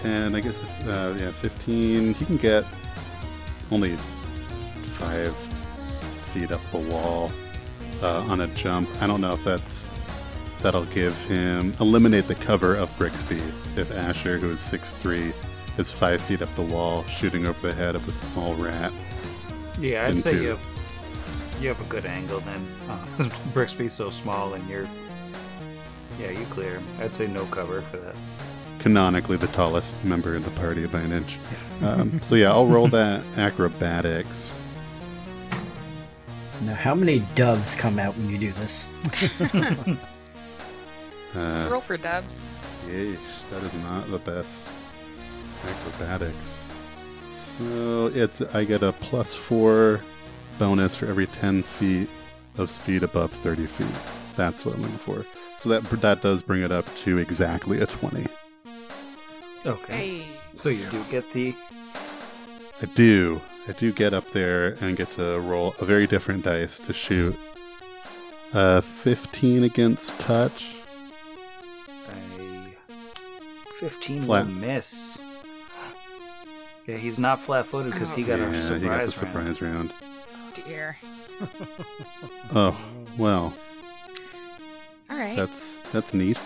10, I guess, uh, yeah, 15. He can get only five feet up the wall uh, on a jump. I don't know if that's that'll give him eliminate the cover of Brixby if Asher, who is 6'3, is five feet up the wall, shooting over the head of a small rat. Yeah, I'd say you have, you have a good angle then. Uh, Brixby's so small and you're. Yeah, you clear him. I'd say no cover for that. Canonically, the tallest member in the party by an inch. Um, so yeah, I'll roll that acrobatics. Now, how many doves come out when you do this? Uh, Roll for dubs. Yeesh, that is not the best acrobatics. So it's I get a plus four bonus for every ten feet of speed above thirty feet. That's what I'm looking for. So that that does bring it up to exactly a twenty. Okay. Hey. So you do get the. I do. I do get up there and get to roll a very different dice to shoot. Uh, 15 against touch. 15 Flat. will miss. Yeah, he's not flat footed because he got yeah, a surprise. he got the round. surprise round. Dear. Oh, well, All right. that's that's neat.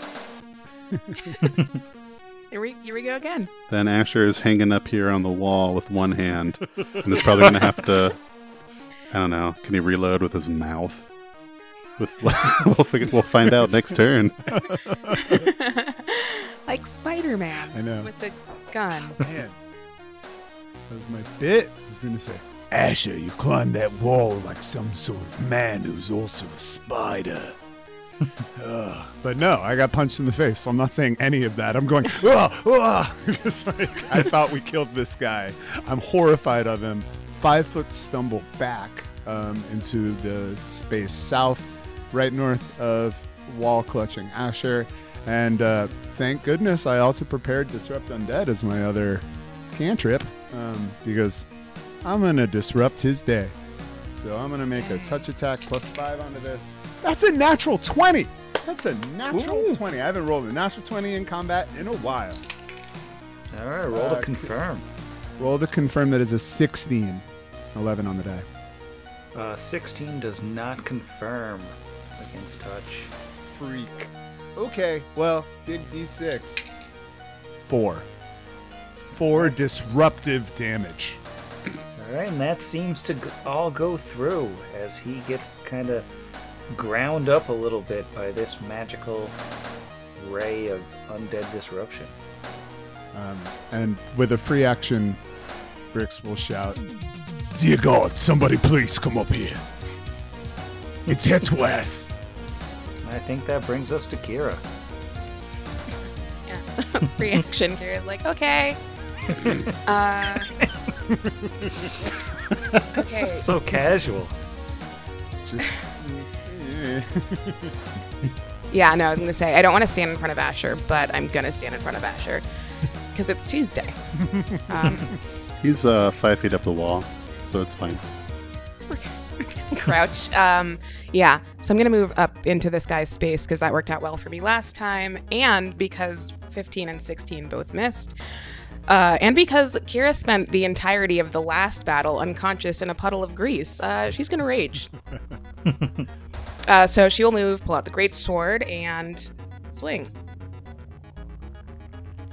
Here we, here we go again. Then Asher is hanging up here on the wall with one hand, and is probably gonna have to. I don't know. Can he reload with his mouth? With we'll figure, we'll find out next turn. Like Spider Man. I know. With the gun. Man, that was my bit. I was gonna say. Asher, you climbed that wall like some sort of man who's also a spider. Ugh. But no, I got punched in the face. So I'm not saying any of that. I'm going, ah, ah. Like, I thought we killed this guy. I'm horrified of him. Five foot stumble back um, into the space south, right north of wall clutching Asher. And uh, thank goodness I also prepared Disrupt Undead as my other cantrip um, because I'm going to disrupt his day. So I'm going to make a touch attack plus five onto this. That's a natural 20. That's a natural 20. I haven't rolled a natural 20 in combat in a while. All right, roll Uh, to confirm. Roll to confirm that is a 16. 11 on the die. Uh, 16 does not confirm against touch. Freak. Okay, well, big d6. Four. Four disruptive damage. All right, and that seems to all go through as he gets kind of ground up a little bit by this magical ray of undead disruption. Um, and with a free action, Brix will shout, Dear God, somebody please come up here. It's Hetuath. I think that brings us to Kira. Yeah. Reaction here is like, okay. Uh, okay. So casual. just. Yeah, no, I was going to say, I don't want to stand in front of Asher, but I'm going to stand in front of Asher because it's Tuesday. Um, He's uh, five feet up the wall, so it's fine. Crouch. Um, yeah, so I'm going to move up into this guy's space because that worked out well for me last time, and because 15 and 16 both missed. Uh, and because Kira spent the entirety of the last battle unconscious in a puddle of grease, uh, she's gonna rage. uh, so she will move, pull out the great sword, and swing.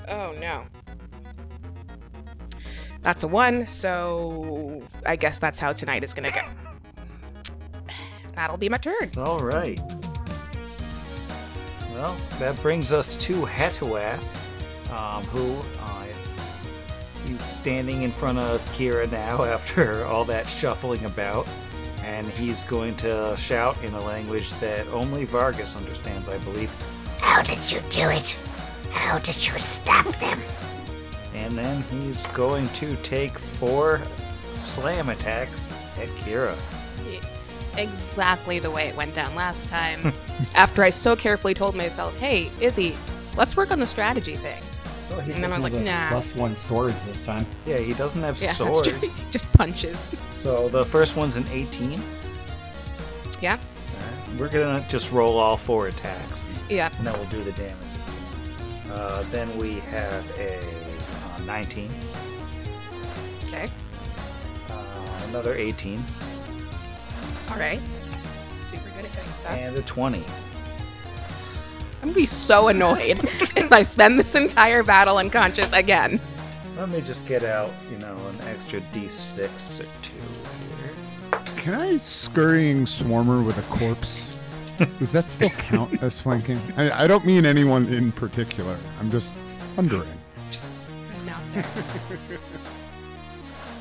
Oh no. That's a one, so I guess that's how tonight is gonna go. That'll be my turn. All right. Well, that brings us to Hetuath, um, who uh, it's He's standing in front of Kira now after all that shuffling about, and he's going to shout in a language that only Vargas understands, I believe. How did you do it? How did you stop them? And then he's going to take four slam attacks at Kira. Exactly the way it went down last time. After I so carefully told myself, hey, Izzy, let's work on the strategy thing. Oh, he And then I'm like, those nah. plus one swords this time. Yeah, he doesn't have Yeah, that's swords. true. Just punches. So the first one's an 18. Yeah. Alright, We're gonna just roll all four attacks, Yeah. and then we'll do the damage. Uh, then we have a uh, 19, Okay. uh, another 18, All right. Super good at hitting stuff. and a 20. I'm gonna be so annoyed if I spend this entire battle unconscious again. Let me just get out, you know, an extra d6 or two here. Can I scurrying swarmer with a corpse? Does that still count as flanking? I, I don't mean anyone in particular. I'm just wondering. Put it out there.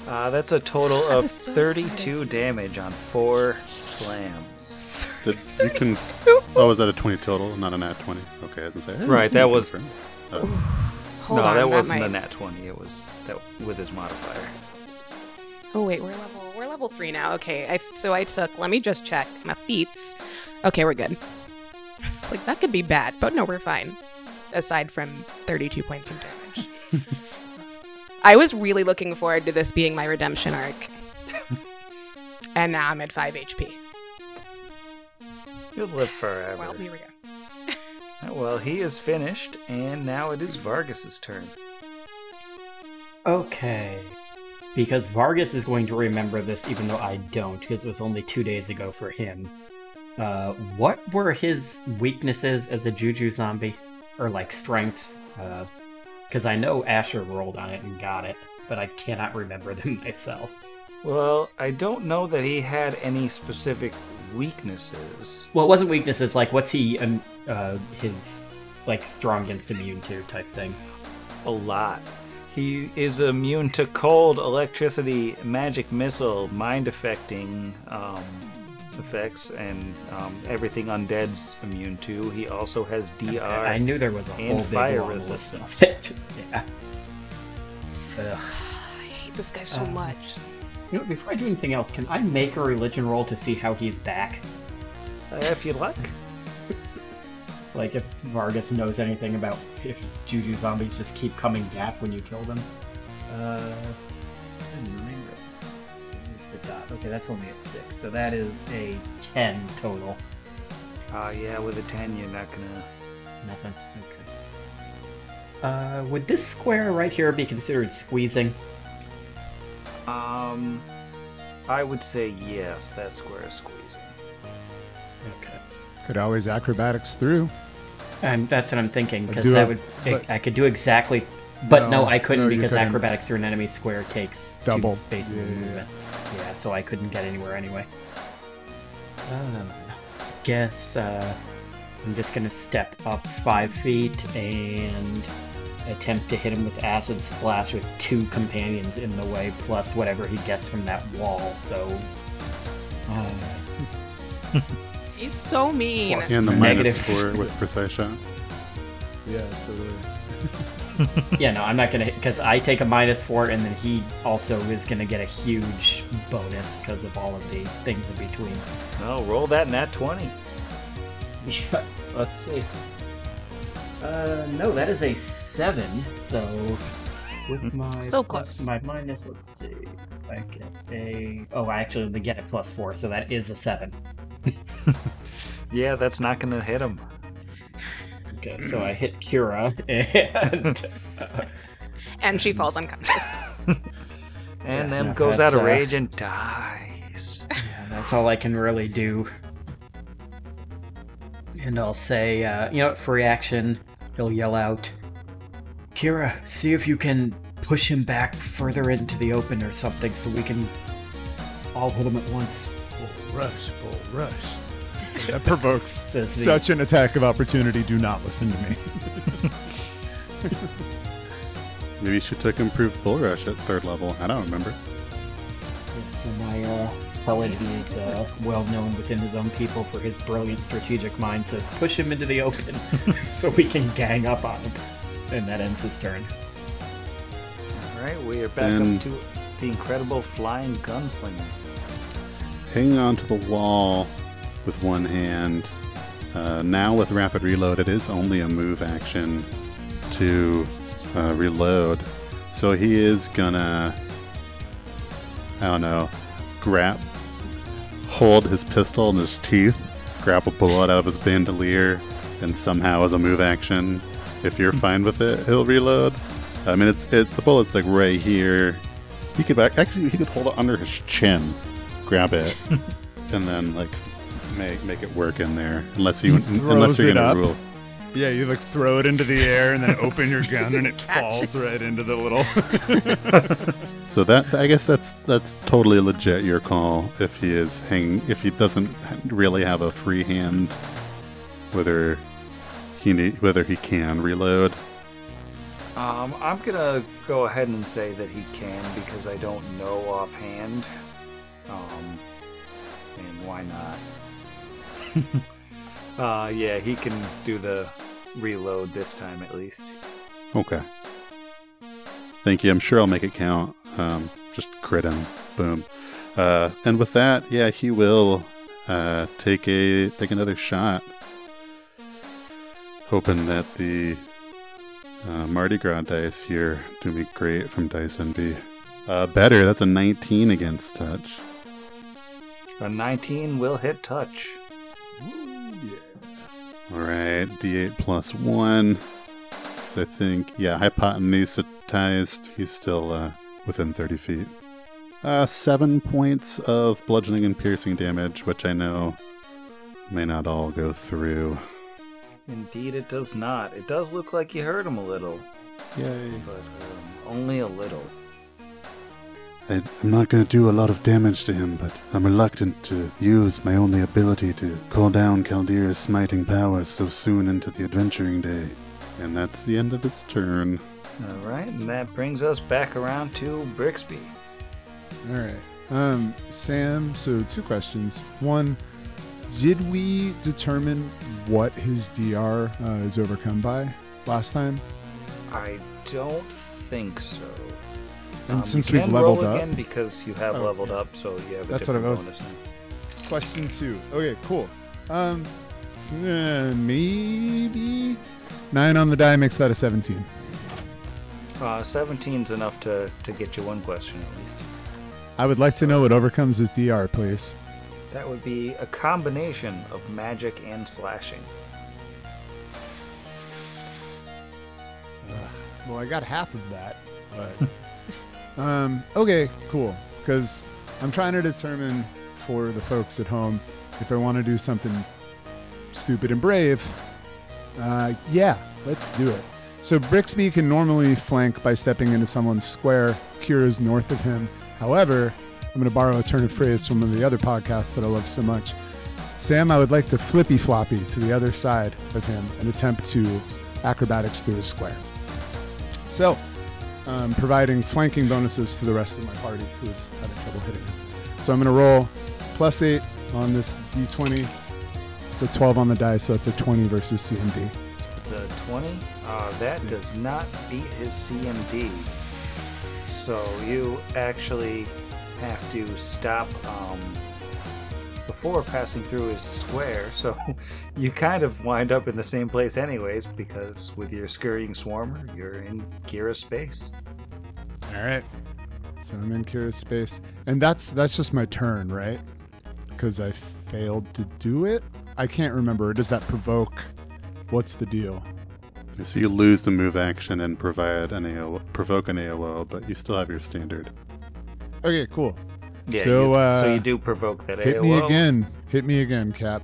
Uh, that's a total of so 32 damage on four slams. Did you can? Oh, was that a twenty total, not a nat twenty? Okay, as I say. hey, Right, that you was- confirm? Oh, Hold no, on. that wasn't might... a nat 20. It was that with his modifier. Oh wait, we're level we're level three now. Okay, I so I took. Let me just check my feats. Okay, we're good. like that could be bad, but no, we're fine. Aside from 32 points of damage. I was really looking forward to this being my redemption arc. and now I'm at 5 HP. You'll live forever. Well, here we go. Well, he is finished, and now it is Vargas's turn. Okay. Because Vargas is going to remember this even though I don't, because it was only two days ago for him. Uh, what were his weaknesses as a Juju zombie? Or like strengths? Because I know Asher rolled on it and got it, but I cannot remember them myself. Well, I don't know that he had any specific weaknesses. Well, it wasn't weaknesses, like what's he, um, uh, his, like, strong against immune to type thing. A lot. He is immune to cold, electricity, magic missile, mind affecting um, effects, and um, everything undead's immune to. He also has DR. I knew there was a and whole fire long list of resistance. yeah. Ugh. I hate this guy so Uh, much. You know, before I do anything else, can I make a religion roll to see how he's back? Uh, if you'd like. Like if Vargas knows anything about if Juju zombies just keep coming back when you kill them. Uh, Okay, that's only a six, so that is a ten total. Uh, yeah, with a 10, you're not gonna. Nothing. Okay. Uh, would this square right here be considered squeezing? Um, I would say yes, that square is squeezing. Okay. Could always acrobatics through. And that's what I'm thinking, because do that a- would but- I could do exactly, but no, No, I couldn't no, because couldn't. acrobatics through an enemy square takes Double. two spaces Yeah, yeah, yeah. movement. Yeah, so I couldn't get anywhere anyway. Um, guess uh, I'm just gonna step up five feet and attempt to hit him with acid splash with two companions in the way, plus whatever he gets from that wall. So. Uh, He's so mean. Plus- and the Negative. minus four with precise shot. Yeah, so Yeah, no, I'm not gonna because I take a minus four, and then he also is gonna get a huge bonus because of all of the things in between. No, roll that nat 20. Yeah, let's see. Uh, no, that is a seven. So with my So plus- close. my minus, let's see, I get a. Oh, I actually only get a plus four, so that is a seven. Yeah, that's not gonna hit him. Okay, so I hit Kira, and And she falls unconscious. And Yeah, then no, goes out that's, of uh, rage and dies. Yeah, that's all I can really do. And I'll say, uh, you know, what, for reaction, he'll yell out, Kira, see if you can push him back further into the open or something so we can all hit him at once. bull rush, bull rush. That provokes such an attack of opportunity. Do not listen to me. Maybe she took improved bull rush at third level. I don't remember. So my uh, paladin is uh, well known within his own people for his brilliant strategic mind. Says push him into the open so we can gang up on him, and that ends his turn. All right, we are back Then- up to the incredible flying gunslinger. hanging onto the wall with one hand. Uh, now with rapid reload, it is only a move action to uh, reload. So he is gonna, I don't know, grab, hold his pistol in his teeth, grab a bullet out of his bandolier, and somehow as a move action, if you're fine with it, he'll reload. I mean, it's it. The bullet's like right here. He could back, actually he could hold it under his chin, grab it, and then like make make it work in there. Unless you unless you're gonna up. rule. Yeah, you like throw it into the air and then open your gun and it Catch falls right into the little. So that I guess that's that's totally legit your call. If he is hanging, if he doesn't really have a free hand, whether he need, whether he can reload. Um, I'm gonna go ahead and say that he can because I don't know offhand. Um, and why not? uh, yeah, he can do the reload this time at least. Okay. Thank you. I'm sure I'll make it count. Um, just crit him. Boom. Uh, and with that, yeah, he will uh, take a take another shot, hoping that the uh, Mardi Gras dice here do me great from Dice Envy. Uh, better. That's a 19 against touch. A 19 will hit touch. All right, D8 plus one. So I think, yeah, hypotenusitized. He's still uh, within 30 feet. Uh, seven points of bludgeoning and piercing damage, which I know may not all go through. Indeed, it does not. It does look like you hurt him a little, Yay. but um, only a little. I, I'm not going to do a lot of damage to him, but I'm reluctant to use my only ability to call down Caldera's smiting power so soon into the adventuring day. And that's the end of his turn. All right, and that brings us back around to Brixby. All right. Um, Sam, so two questions. One, did we determine what his DR uh, is overcome by last time? I don't think so. And Um, since you we've leveled roll up, again because you have Oh, leveled yeah. up, so you have a That's what I different was- bonus question two. Okay, cool. Um, uh, maybe nine on the die makes that a 17. Uh, 17's enough to, to get you one question at least. I would like to know what overcomes his DR, please. That would be a combination of magic and slashing. Well, I got half of that, but um, okay, cool. Because I'm trying to determine for the folks at home if I want to do something stupid and brave. Uh, yeah, let's do it. So Brixby can normally flank by stepping into someone's square. Kira's north of him. However, I'm going to borrow a turn of phrase from one of the other podcasts that I love so much. Sam, I would like to flippy floppy to the other side of him and attempt to acrobatics through his square. So, um, providing flanking bonuses to the rest of my party who is having trouble hitting him. So I'm going to roll plus 8 on this d20. It's a 12 on the die, so it's a 20 versus CMD. It's a 20. Uh, that does not beat his CMD. So you actually have to stop um, before passing through his square. So you kind of wind up in the same place, anyways, because with your scurrying swarmer, you're in Kira's space. All right. So I'm in Kira's space, and that's that's just my turn, right? Because I failed to do it. I can't remember. Does that provoke? What's the deal? So you lose the move action and provide an AO, provoke an AOL, but you still have your standard. Okay, cool. Yeah, so you, uh, so you do provoke that hit AOL. me again. Hit me again, Cap.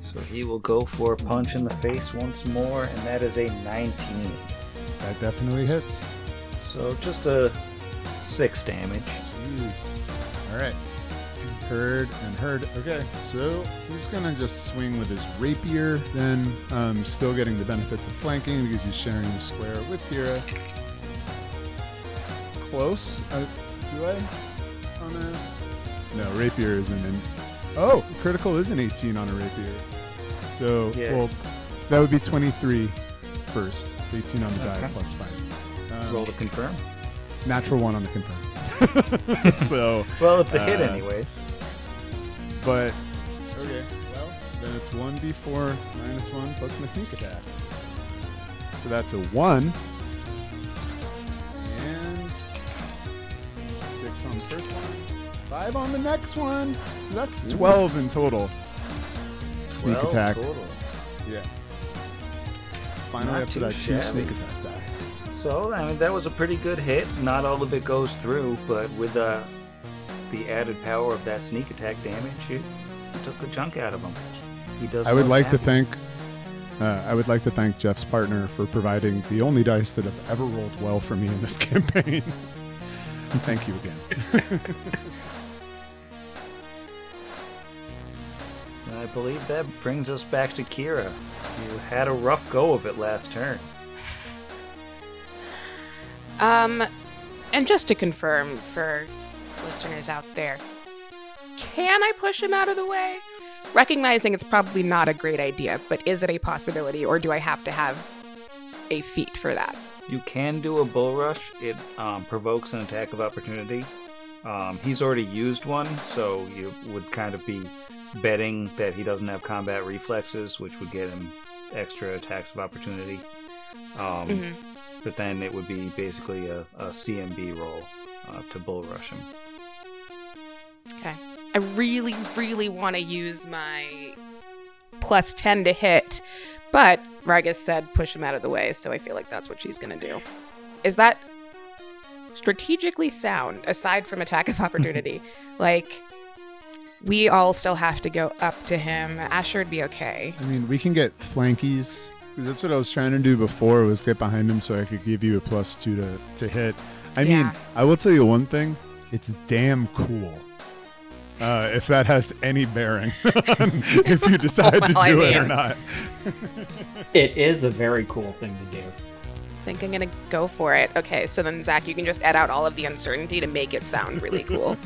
So he will go for a punch in the face once more, and that is a 19. That definitely hits. So just a six damage. Jeez. All right. Heard and heard. Okay, so he's gonna just swing with his rapier, then um, still getting the benefits of flanking because he's sharing the square with Kira. close. Uh, do I? On a no, rapier isn't in. Oh, critical is an 18 on a rapier. So Yeah. well, that would be 23 first. 18 on the die plus five. Um, Roll to confirm. natural one on the confirm. so, Well, it's a hit Uh, anyways. but okay. Well, then it's one d4 minus one plus my sneak attack. So that's a one. Six on the first one, five on the next one. So that's 12 in total. Sneak Well, attack. total. Yeah. Finally Not too that two sneak attack die. So, I mean, that was a pretty good hit. Not all of it goes through, but with uh, the added power of that sneak attack damage, you, you took a chunk out of him. He does. I would look like to happy. thank. Uh, I would like to thank Jeff's partner for providing the only dice that have ever rolled well for me in this campaign. Thank you again. I believe that brings us back to Kira. You had a rough go of it last turn. Um, and just to confirm for listeners out there, can I push him out of the way? Recognizing it's probably not a great idea, but is it a possibility, or do I have to have a feat for that? You can do a bull rush. It um, provokes an attack of opportunity. Um, he's already used one, so you would kind of be betting that he doesn't have combat reflexes, which would get him extra attacks of opportunity. Um, Mhm. But then it would be basically a, a CMB roll uh, to bull rush him. Okay. I really, really want to use my plus 10 to hit, but Vargas said push him out of the way, so I feel like that's what she's going to do. Is that strategically sound, aside from attack of opportunity? like, we all still have to go up to him. Asher would be okay. I mean, we can get flankies because that's what I was trying to do before was get behind him so I could give you a plus two to, to hit. I mean, I will tell you one thing. It's damn cool. Uh, if that has any bearing on if you decide to Well, I do it or not. It is a very cool thing to do. I think I'm gonna go for it. Okay, so then Zach, you can just add out all of the uncertainty to make it sound really cool.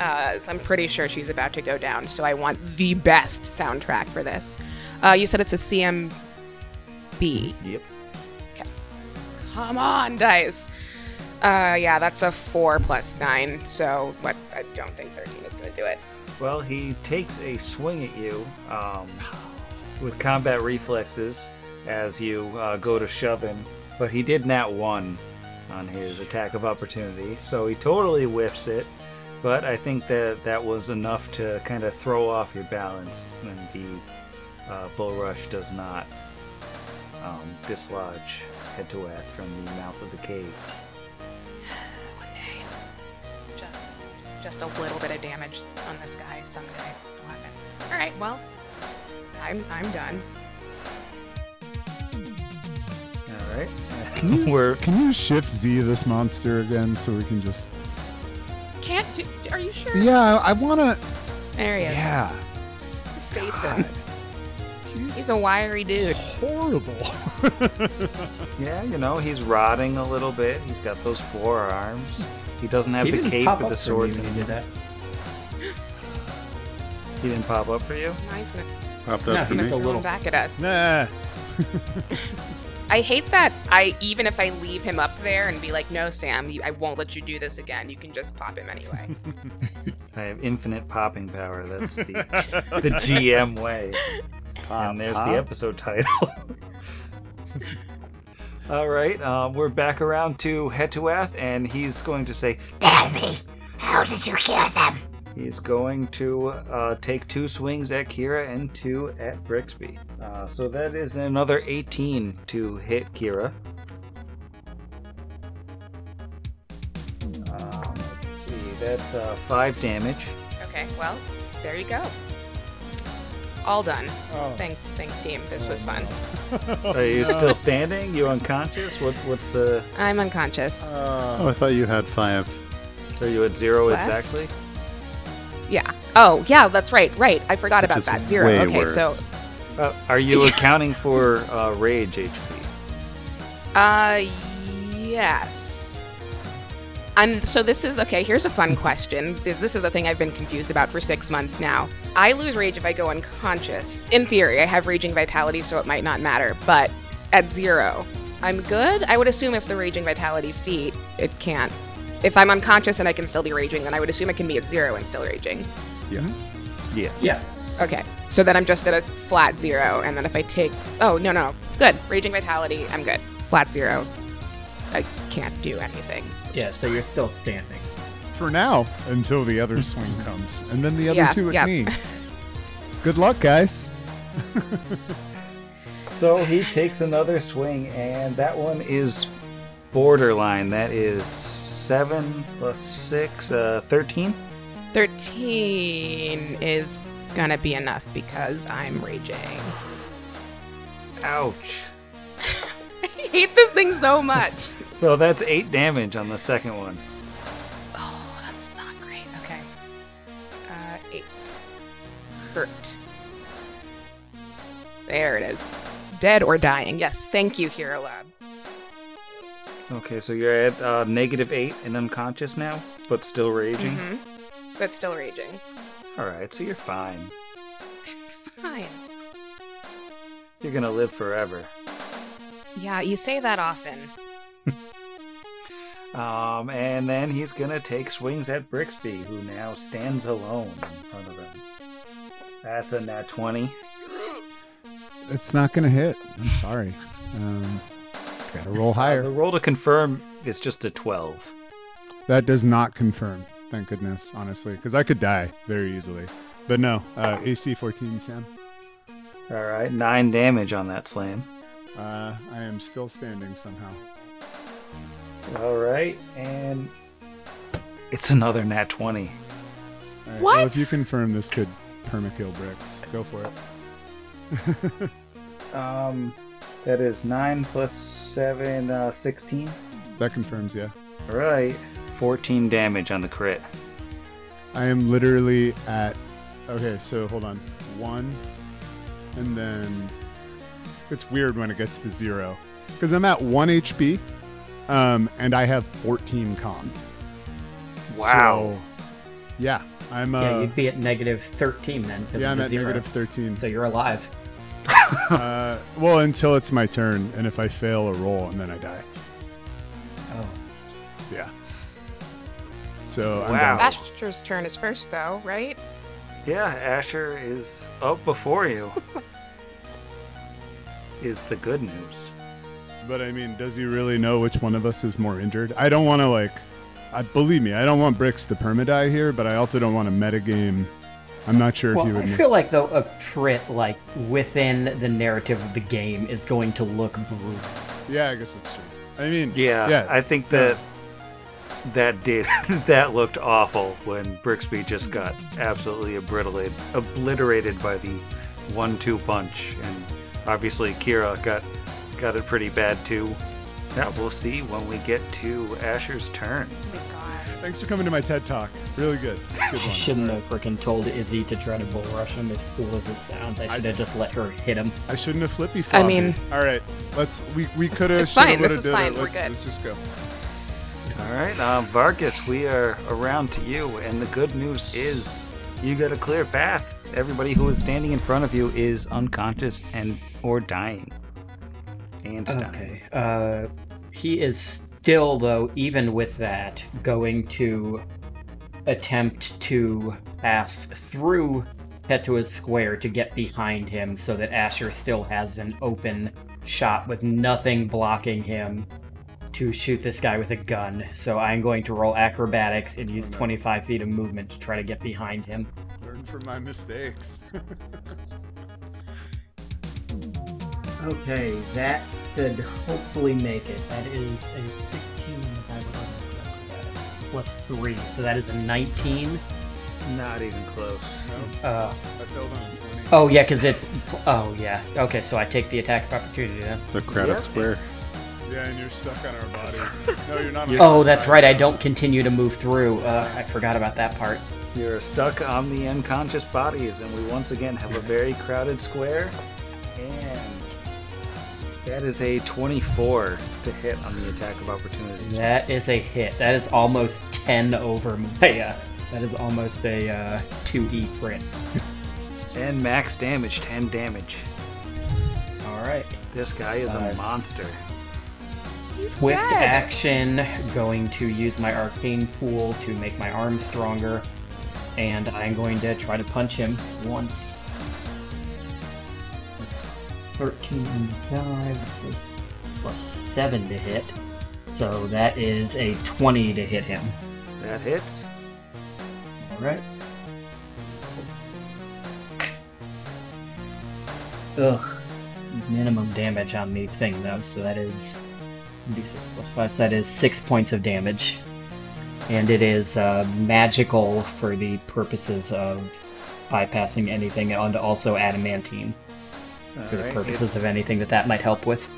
uh, so I'm pretty sure she's about to go down, so I want the best soundtrack for this. Uh, you said it's a CMB. Yep. Come on, dice. Uh, yeah, that's a four plus nine. So what? I don't think thirteen is gonna do it. Well, he takes a swing at you um, with combat reflexes as you uh, go to shove him, but he did nat one on his attack of opportunity, so he totally whiffs it. But I think that that was enough to kind of throw off your balance, and the uh, bull rush does not um, dislodge Hetuath from the mouth of the cave. Just just a little bit of damage on this guy someday. All right, well, I'm I'm done. All right, Can you, we're can you shift Z this monster again so we can just. Can't do. Are you sure? Yeah, I want to. There he is. Yeah. Face God. him. He's He's a wiry dude. horrible. Yeah, you know, he's rotting a little bit. He's got those four arms. He doesn't have he the cape pop with the sword. when to he did that. He didn't pop up for you? Now he's gonna Popped No, up for he's me. still- throw him little. back at us. nah. I hate that. I even if I leave him up there and be like, "No, Sam, you, I won't let you do this again." You can just pop him anyway. I have infinite popping power. That's the, the GM way. and there's the episode title. All right, uh, we're back around to Hetuath, and he's going to say Tell me, how did you kill them? he's going to uh, take two swings at Kira and two at Brixby. Uh, so that is another 18 to hit Kira. Um, let's see, that's uh, five damage. okay, well, there you go. All done. Oh. Thanks, thanks, team. This was fun. Are you still standing? You unconscious? What, what's the? I'm unconscious. Oh, I thought you had five. Are you at zero Left? exactly? yeah. Oh, yeah. That's right. Right. I forgot Which about that. Zero. way okay, worse. so Uh, are you accounting for uh, rage HP? Uh, yes. And so this is okay. Here's a fun question. This this is a thing I've been confused about for six months now. I lose rage if I go unconscious. In theory, I have raging vitality, so it might not matter. But at zero, I'm good. I would assume if the raging vitality feat, it can't. If I'm unconscious and I can still be raging, then I would assume it can be at zero and still raging. Yeah. Mm-hmm. Yeah. Yeah. Okay. So then I'm just at a flat zero, and then if I take, oh no no, good. Raging vitality, I'm good. Flat zero, I can't do anything. Yeah, so you're still standing. For now, until the other swing comes, and then the other Yeah, two at yeah. me. Good luck, guys. So he takes another swing, and that one is borderline. That is 7 plus 6, uh, 13. 13 is gonna be enough because I'm raging. Ouch. I hate this thing so much. So that's 8 damage on the second one. Oh, that's not great. Okay. Uh, eight. Hurt. There it is. Dead or dying. Yes, thank you, Hero Lab. Okay, so you're at uh, negative 8 and unconscious now, but still raging. hmm But still raging. Alright, so you're fine. It's fine. You're gonna live forever. Yeah, you say that often. Um, and then he's gonna take swings at Brixby, who now stands alone in front of him. That's a nat 20. It's not gonna hit. I'm sorry. Um, gotta roll Uh, higher. the roll to confirm is just a 12. That does not confirm. Thank goodness, honestly, because I could die very easily. But no, uh, AC 14, Sam. Alright, 9 damage on that slam. Uh, I am still standing somehow. Alright, and it's another nat 20. All right, What? Well, if you confirm this could permakill Brix, go for it. Um, that is 9 plus 7, uh, 16. That confirms, yeah. Alright, 14 damage on the crit. I am literally at. Okay, so hold on. One, and then it's weird when it gets to zero because I'm at one HP, um, and I have 14 con. Wow. So, yeah, I'm. Uh, yeah, you'd be at negative 13 then. 'cause yeah, I'm the at zero. negative 13. So you're alive. uh, well, until it's my turn, and if I fail a roll, and then I die. Oh. Yeah. So I'm Wow. Asher's turn is first, though, right? Yeah, Asher is up before you. is the good news. But I mean, does he really know which one of us is more injured? I don't want to like. I believe me, I don't want Brix to permadie here, but I also don't want to metagame. I'm not sure if he Well, would. I feel like though a crit like within the narrative of the game is going to look brutal. yeah, I guess that's true. I mean, Yeah, yeah. I think that that did that looked awful when Brixby just got absolutely obliterated, obliterated by the one-two punch, and obviously Kira got got it pretty bad too. Now we'll see when we get to Asher's turn. Oh my god. Thanks for coming to my TED talk. Really good. Good I one. shouldn't have freaking told Izzy to try to bull rush him as cool as it sounds. I should have just let her hit him. I shouldn't have flippy I mean- all right, let's. We we could have. It's fine, this Did is it. fine, we're Let's, good. let's just go. All right, uh, Vargas, we are around to you, and the good news is you got a clear path. Everybody who is standing in front of you is unconscious and or dying. And dying. Okay. Uh, he is still, though, even with that, going to attempt to pass through Hetuath's square to get behind him so that Asher still has an open shot with nothing blocking him to shoot this guy with a gun. So I'm going to roll acrobatics and use Oh, 25 feet of movement to try to get behind him. Learn from my mistakes. Okay, that could hopefully make it. That is a 16 if I remember acrobatics, plus 3, so that is a 19. Not even close. no, Uh, I failed on a twenty. oh, yeah, because it's. Oh, yeah. Okay, so I take the attack of opportunity then. It's a crowded Yep. square. Yeah, and you're stuck on our bodies. no, you're not. on You're our Oh, that's side. right, I don't continue to move through. Uh, I forgot about that part. You're stuck on the unconscious bodies, and we once again have a very crowded square. And That is a 24 to hit on the attack of opportunity. That is a hit. That is almost 10 over my. Uh, that is almost a uh, 2e crit. And max damage, 10 damage. All right. This guy is a monster. He's Swift dead. action, going to use my arcane pool to make my arm stronger, and I'm going to try to punch him once. 13 and 5 plus, plus 7 to hit, so that is a 20 to hit him. That hits. Alright. Ugh. Minimum damage on the thing, though, so that is d6 plus 5, so that is 6 points of damage. And it is uh, magical for the purposes of bypassing anything, and also adamantine for the Alright, purposes of anything that that might help with.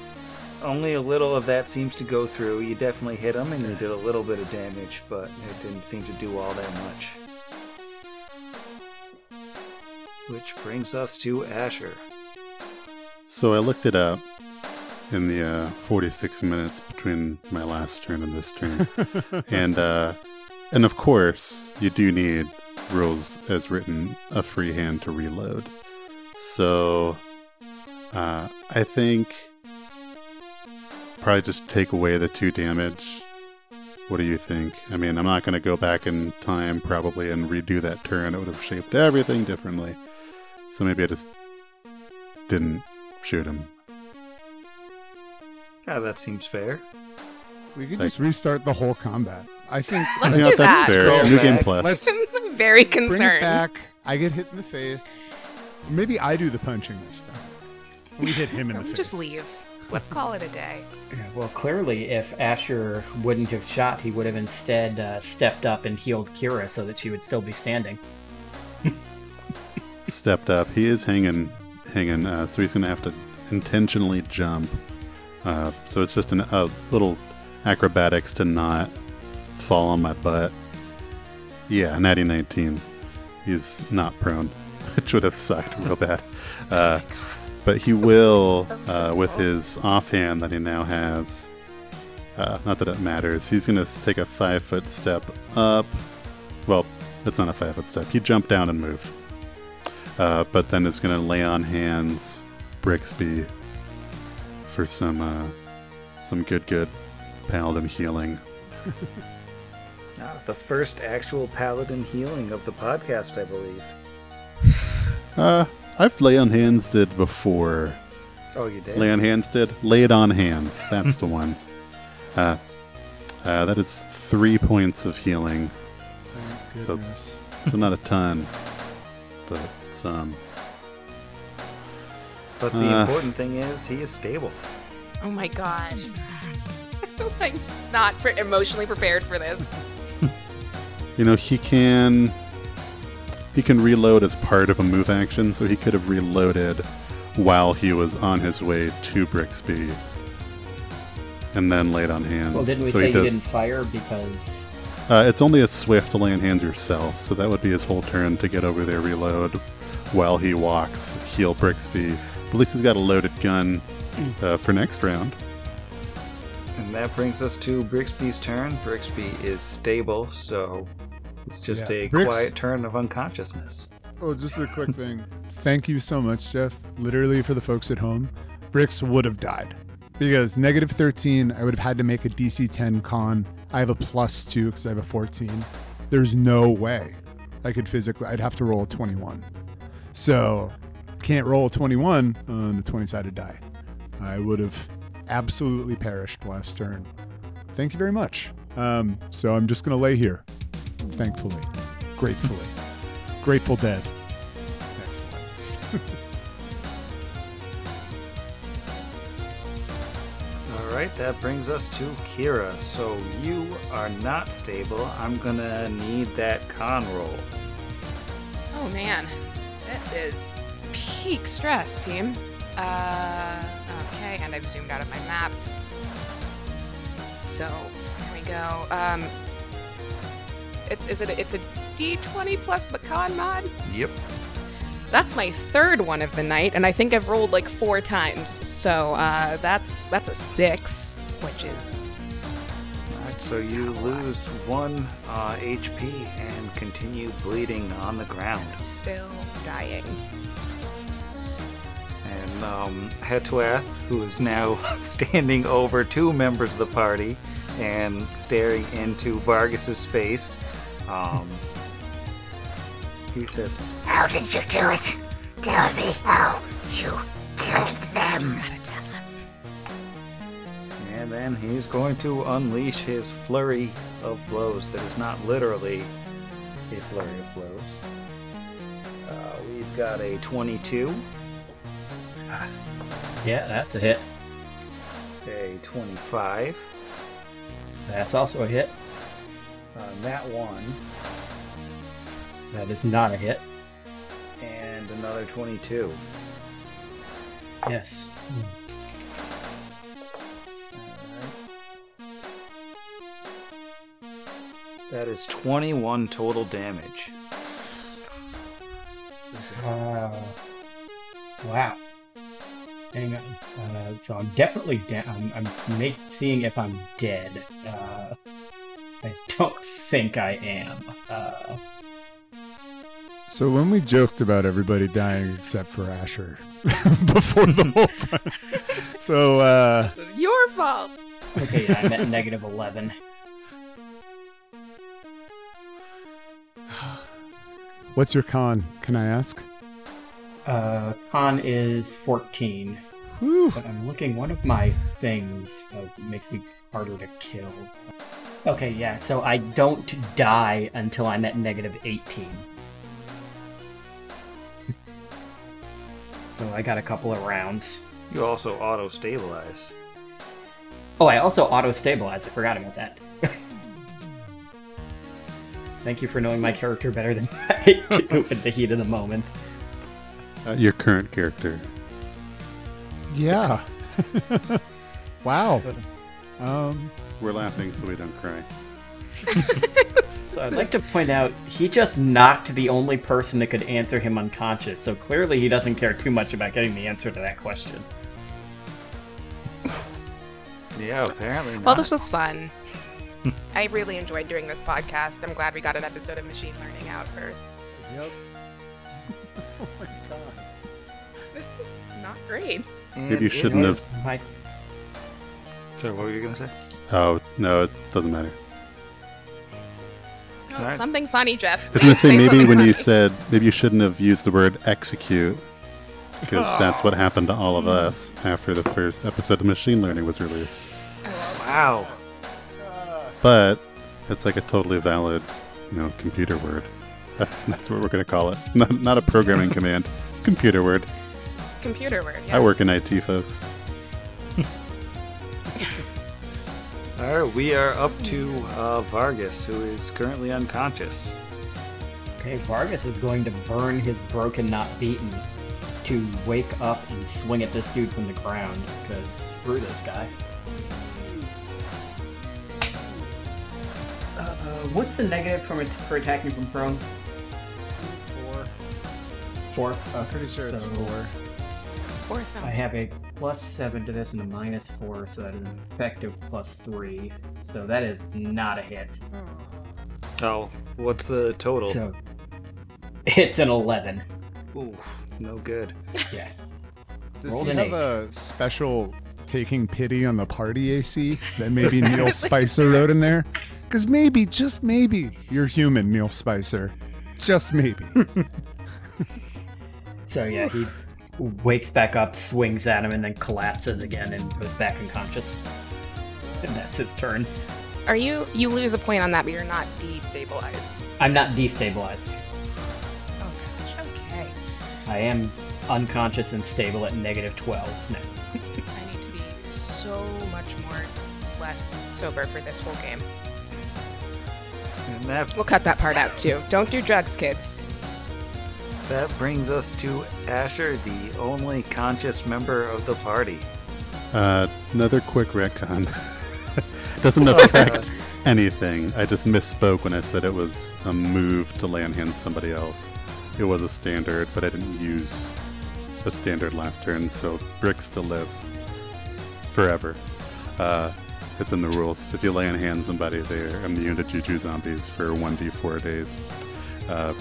only a little of that seems to go through. You definitely hit him and you did a little bit of damage, but it didn't seem to do all that much. Which brings us to Asher. So I looked it up in the uh, 46 minutes between my last turn and this turn, and uh, and of course you do need rules as written a free hand to reload. So uh, I think probably just take away the two damage. What do you think? I mean, I'm not going to go back in time probably and redo that turn. It would have shaped everything differently. So maybe I just didn't shoot him. Yeah, that seems fair. We could Like- just restart the whole combat. I think. Let's I do think that. that's fair. New game plus. Let's I'm very bring it back. I get hit in the face. Maybe I do the punching this time. We hit him in Or the we face. just leave. Let's call it a day. Yeah, well, clearly, if Asher wouldn't have shot, he would have instead uh, stepped up and healed Kira so that she would still be standing. stepped up. He is hanging, hanging. Uh, so he's gonna have to intentionally jump. Uh, so it's just an, a little acrobatics to not fall on my butt. Yeah, natty 19. He's not prone, which would have sucked real bad. Uh, but he will, uh, with his offhand that he now has. Uh, not that it matters. He's gonna take a five foot step up. Well, it's not a five foot step. You jump down and move uh, but then is going to lay on hands Brixby for some uh, some good good paladin healing. Ah, the first actual paladin healing of the podcast, I believe. Uh, I've lay on hands did before. Oh, you did? Lay on hands did Lay it on hands. That's the one. Uh, uh, that is three points of healing, So- goodness. so not a ton, but some. But the Uh. important thing is he is stable. Oh my gosh. like, not pre- emotionally prepared for this. You know he can. He can reload as part of a move action, so he could have reloaded while he was on his way to Brixby, and then laid on hands. Well, didn't we so say he you does, didn't fire because Uh, it's only a swift to lay on hands yourself, so that would be his whole turn to get over there, reload, while he walks, heal Brixby. But at least he's got a loaded gun uh, for next round. And that brings us to Brixby's turn. Brixby is stable, so it's just Yeah, a Brix- quiet turn of unconsciousness. Oh, just a quick thing. Thank you so much, Jeff. Literally, for the folks at home, Brix would have died. Because negative 13, I would have had to make a DC 10 con. I have a plus 2 because I have a 14. There's no way I could physically, I'd have to roll a 21. So, can't roll a 21 on a 20 sided die. I would have absolutely perished last turn. Thank you very much. Um, so, I'm just going to lay here, thankfully, gratefully. Grateful Dead. Excellent. All right, that brings us to Kira. So you are not stable. I'm gonna need that con roll. Oh man, this is peak stress, team. Uh, okay, and I've zoomed out of my map. So here we go. Um, it's is it it's a D20 plus Macan mod? Yep. That's my third one of the night, and I think I've rolled like four times. So uh, that's that's a six, which is Alright, so you lose one uh, HP and continue bleeding on the ground. still dying. And um, Hetuath, who is now standing over two members of the party and staring into Vargas's face, um, he says, How did you do it? Tell me how you killed them. Gotta tell him. and then he's going to unleash his flurry of blows. That is not literally a flurry of blows. Uh, we've got a 22, Yeah, that's a hit. a 25, That's also a hit. Uh, that one, That is not a hit. and another 22. Yes. That is 21 total damage. Uh, wow. Hang on. Uh, so I'm definitely down. I'm, I'm make, seeing if I'm dead. Uh, I don't think I am. Uh, So when we joked about everybody dying except for Asher before the whole fight, so uh, This is your fault. okay, yeah, I'm at negative 11. what's your con? Can I ask? Uh, con is 14. Whew. But I'm looking, one of my things uh, makes me harder to kill. Okay, yeah, so I don't die until I'm at negative 18. so I got a couple of rounds. You also auto stabilize. Oh, I also auto stabilize. I forgot about that. Thank you for knowing my character better than I do at the heat of the moment. Uh, your current character. Yeah. wow. Um, We're laughing so we don't cry. So I'd like to point out he just knocked the only person that could answer him unconscious. So clearly he doesn't care too much about getting the answer to that question. Yeah, apparently not. Well, this was fun. I really enjoyed doing this podcast. I'm glad we got an episode of machine learning out first. yep. Oh my god. This is not great. Maybe you mm, shouldn't have. My, Sorry, what were you gonna say? Oh, no, it doesn't matter. Oh, Alright. Something funny, Jeff. I was going to say, Say maybe something when you funny. said, maybe you shouldn't have used the word execute, because that's what happened to all of hmm. us after the first episode of Machine Learning was released. Wow. But it's like a totally valid, you know, computer word. That's that's what we're going to call it. Not, not a programming command. Computer word. computer word. Yeah. I work in IT, folks. All right, we are up to uh, Vargas, who is currently unconscious. okay, Vargas is going to burn his broken, not beaten to wake up and swing at this dude from the ground. Because screw this guy. Uh, uh, what's the negative from for attacking from prone? Four. Four. Okay, I'm Pretty sure it's so four. Four sounds. I have a plus seven to this and a minus four, so that is an effective plus three. So that is not a hit. Oh, what's the total? So it's an eleven. Ooh, no good. Yeah. Does Rolled he an have eight. a special taking pity on the party AC that maybe Neil Spicer wrote in there? Because maybe, just maybe, you're human, Neil Spicer. Just maybe. So yeah, he wakes back up, swings at him, and then collapses again and goes back unconscious. And that's his turn. Are you? You lose a point on that, but you're not destabilized. I'm not destabilized. Oh gosh. Okay. I am unconscious and stable at negative twelve now. I need to be so much more less sober for this whole game. That We'll cut that part out too. Don't do drugs, kids. That brings us to Asher, the only conscious member of the party. Uh, another quick retcon. Doesn't affect anything. I just misspoke when I said it was a move to land hand somebody else. it was a standard, but I didn't use a standard last turn, so Brick still lives forever. Uh, it's in the rules. If you lay on hand somebody, they're immune to Juju zombies for 1d4 days. Uh,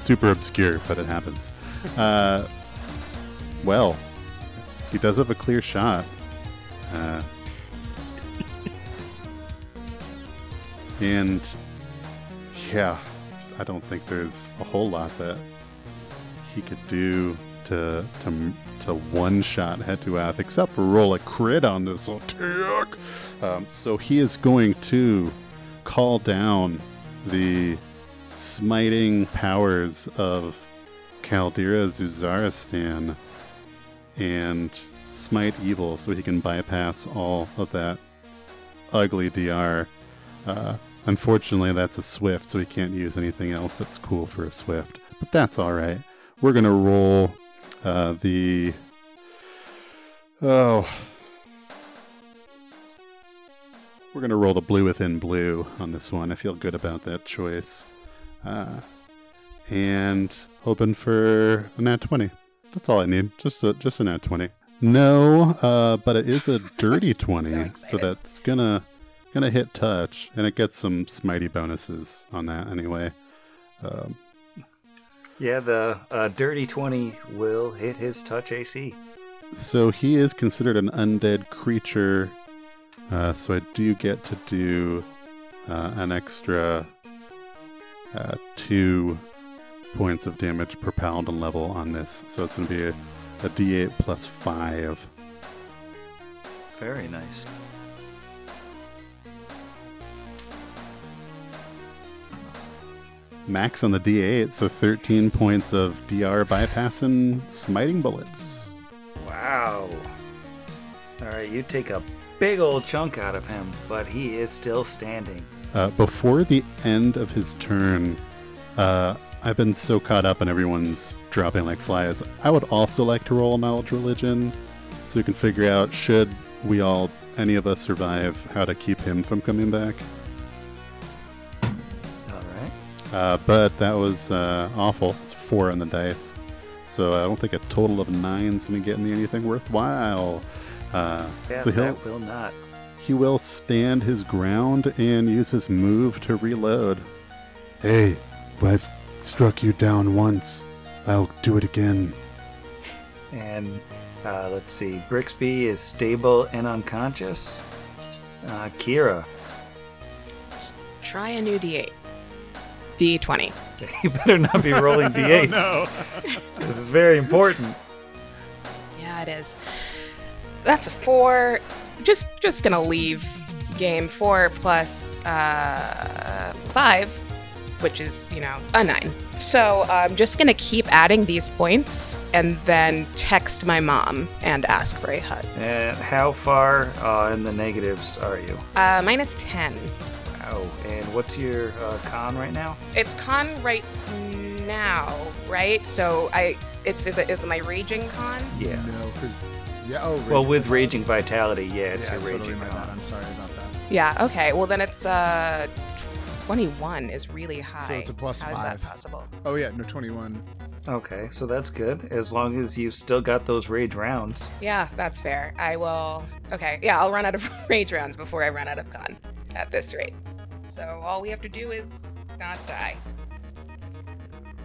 super obscure, but it happens. Uh, well, he does have a clear shot. Uh, and yeah, I don't think there's a whole lot that he could do to to to one shot Hetuath, except for roll a crit on this attack. Um, so he is going to call down the smiting powers of Caldera Zuzaristan and smite evil so he can bypass all of that ugly DR. Uh, unfortunately, that's a Swift, so he can't use anything else that's cool for a Swift. But that's alright. We're going to roll uh, the. Oh. We're going to roll the blue within blue on this one. I feel good about that choice. Uh, and hoping for a nat 20. That's all I need. Just a, just a nat 20. No, uh, but it is a dirty 20, so, excited. that's gonna gonna hit touch, and it gets some smitey bonuses on that anyway. Um, Yeah, the uh, dirty 20 will hit his touch AC. So he is considered an undead creature. Uh, so I do get to do uh, an extra uh, two points of damage per paladin level on this. So it's going to be a, a d8 plus five. Very nice. Max on the d8, so 13 points of DR bypassing smiting bullets. Wow. All right, you take a big old chunk out of him, but he is still standing. Uh, before the end of his turn, uh, I've been so caught up in everyone's dropping like flies. I would also like to roll knowledge religion, so we can figure out should we all, any of us, survive, how to keep him from coming back. All right. Uh, but that was uh, awful. It's four on the dice, so I don't think a total of nine's gonna get me anything worthwhile. Uh, Yeah, so he'll that will not. He will stand his ground and use his move to reload. Hey, I've struck you down once. I'll do it again. And uh, let's see, Brixby is stable and unconscious. Uh, Kira, Try a new D8. D20. you better not be rolling d8s. no. This is very important. Yeah, it is. That's a four. Just just gonna leave game four plus uh, five, which is you know a nine. So I'm just gonna keep adding these points and then text my mom and ask for a hug. And how far uh, in the negatives are you? Uh, minus ten. Wow. And what's your uh, con right now? It's con right now, right? So I it's is it is it my raging con? Yeah. No, because yeah. Oh, Well, with con. raging vitality, yeah, it's yeah, your totally raging my bad. con. I'm sorry about that. Yeah. Okay. Well, then it's uh. 21 is really high. So it's a plus How is that possible? Oh yeah, no 21. Okay, so that's good. As long as you've still got those rage rounds. Yeah, that's fair. I will. Okay, yeah, I'll run out of rage rounds before I run out of con at this rate. So all we have to do is not die.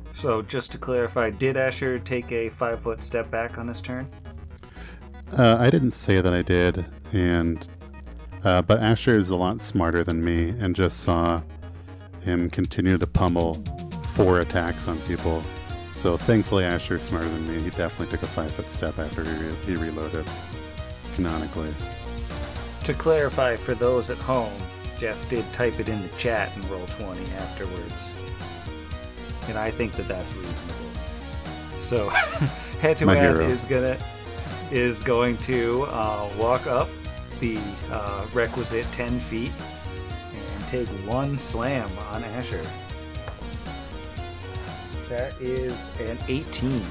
So just to clarify, did Asher take a five foot step back on his turn? Uh, I didn't say that I did, and uh, but Asher is a lot smarter than me, and just saw him continue to pummel four attacks on people. So thankfully, Asher's smarter than me. He definitely took a five foot step after he, re- he reloaded. Canonically, To clarify for those at home, Jeff did type it in the chat and roll 20 afterwards. And I think that that's reasonable. So, head to Head hero. Is gonna is going to uh, walk up the uh, requisite 10 feet and take one slam on Asher. That is an 18.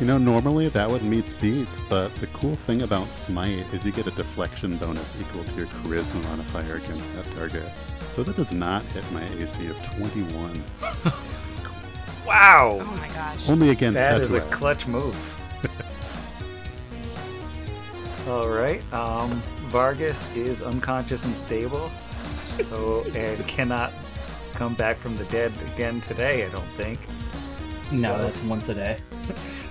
You know, normally that would meet beats, but the cool thing about Smite is you get a deflection bonus equal to your charisma modifier against that target. So that does not hit my AC of 21. Wow! Oh my gosh. Only against That is a clutch move. All right. Um, Vargas is unconscious and stable, so and cannot come back from the dead again today. I don't think. No, So- that's once a day.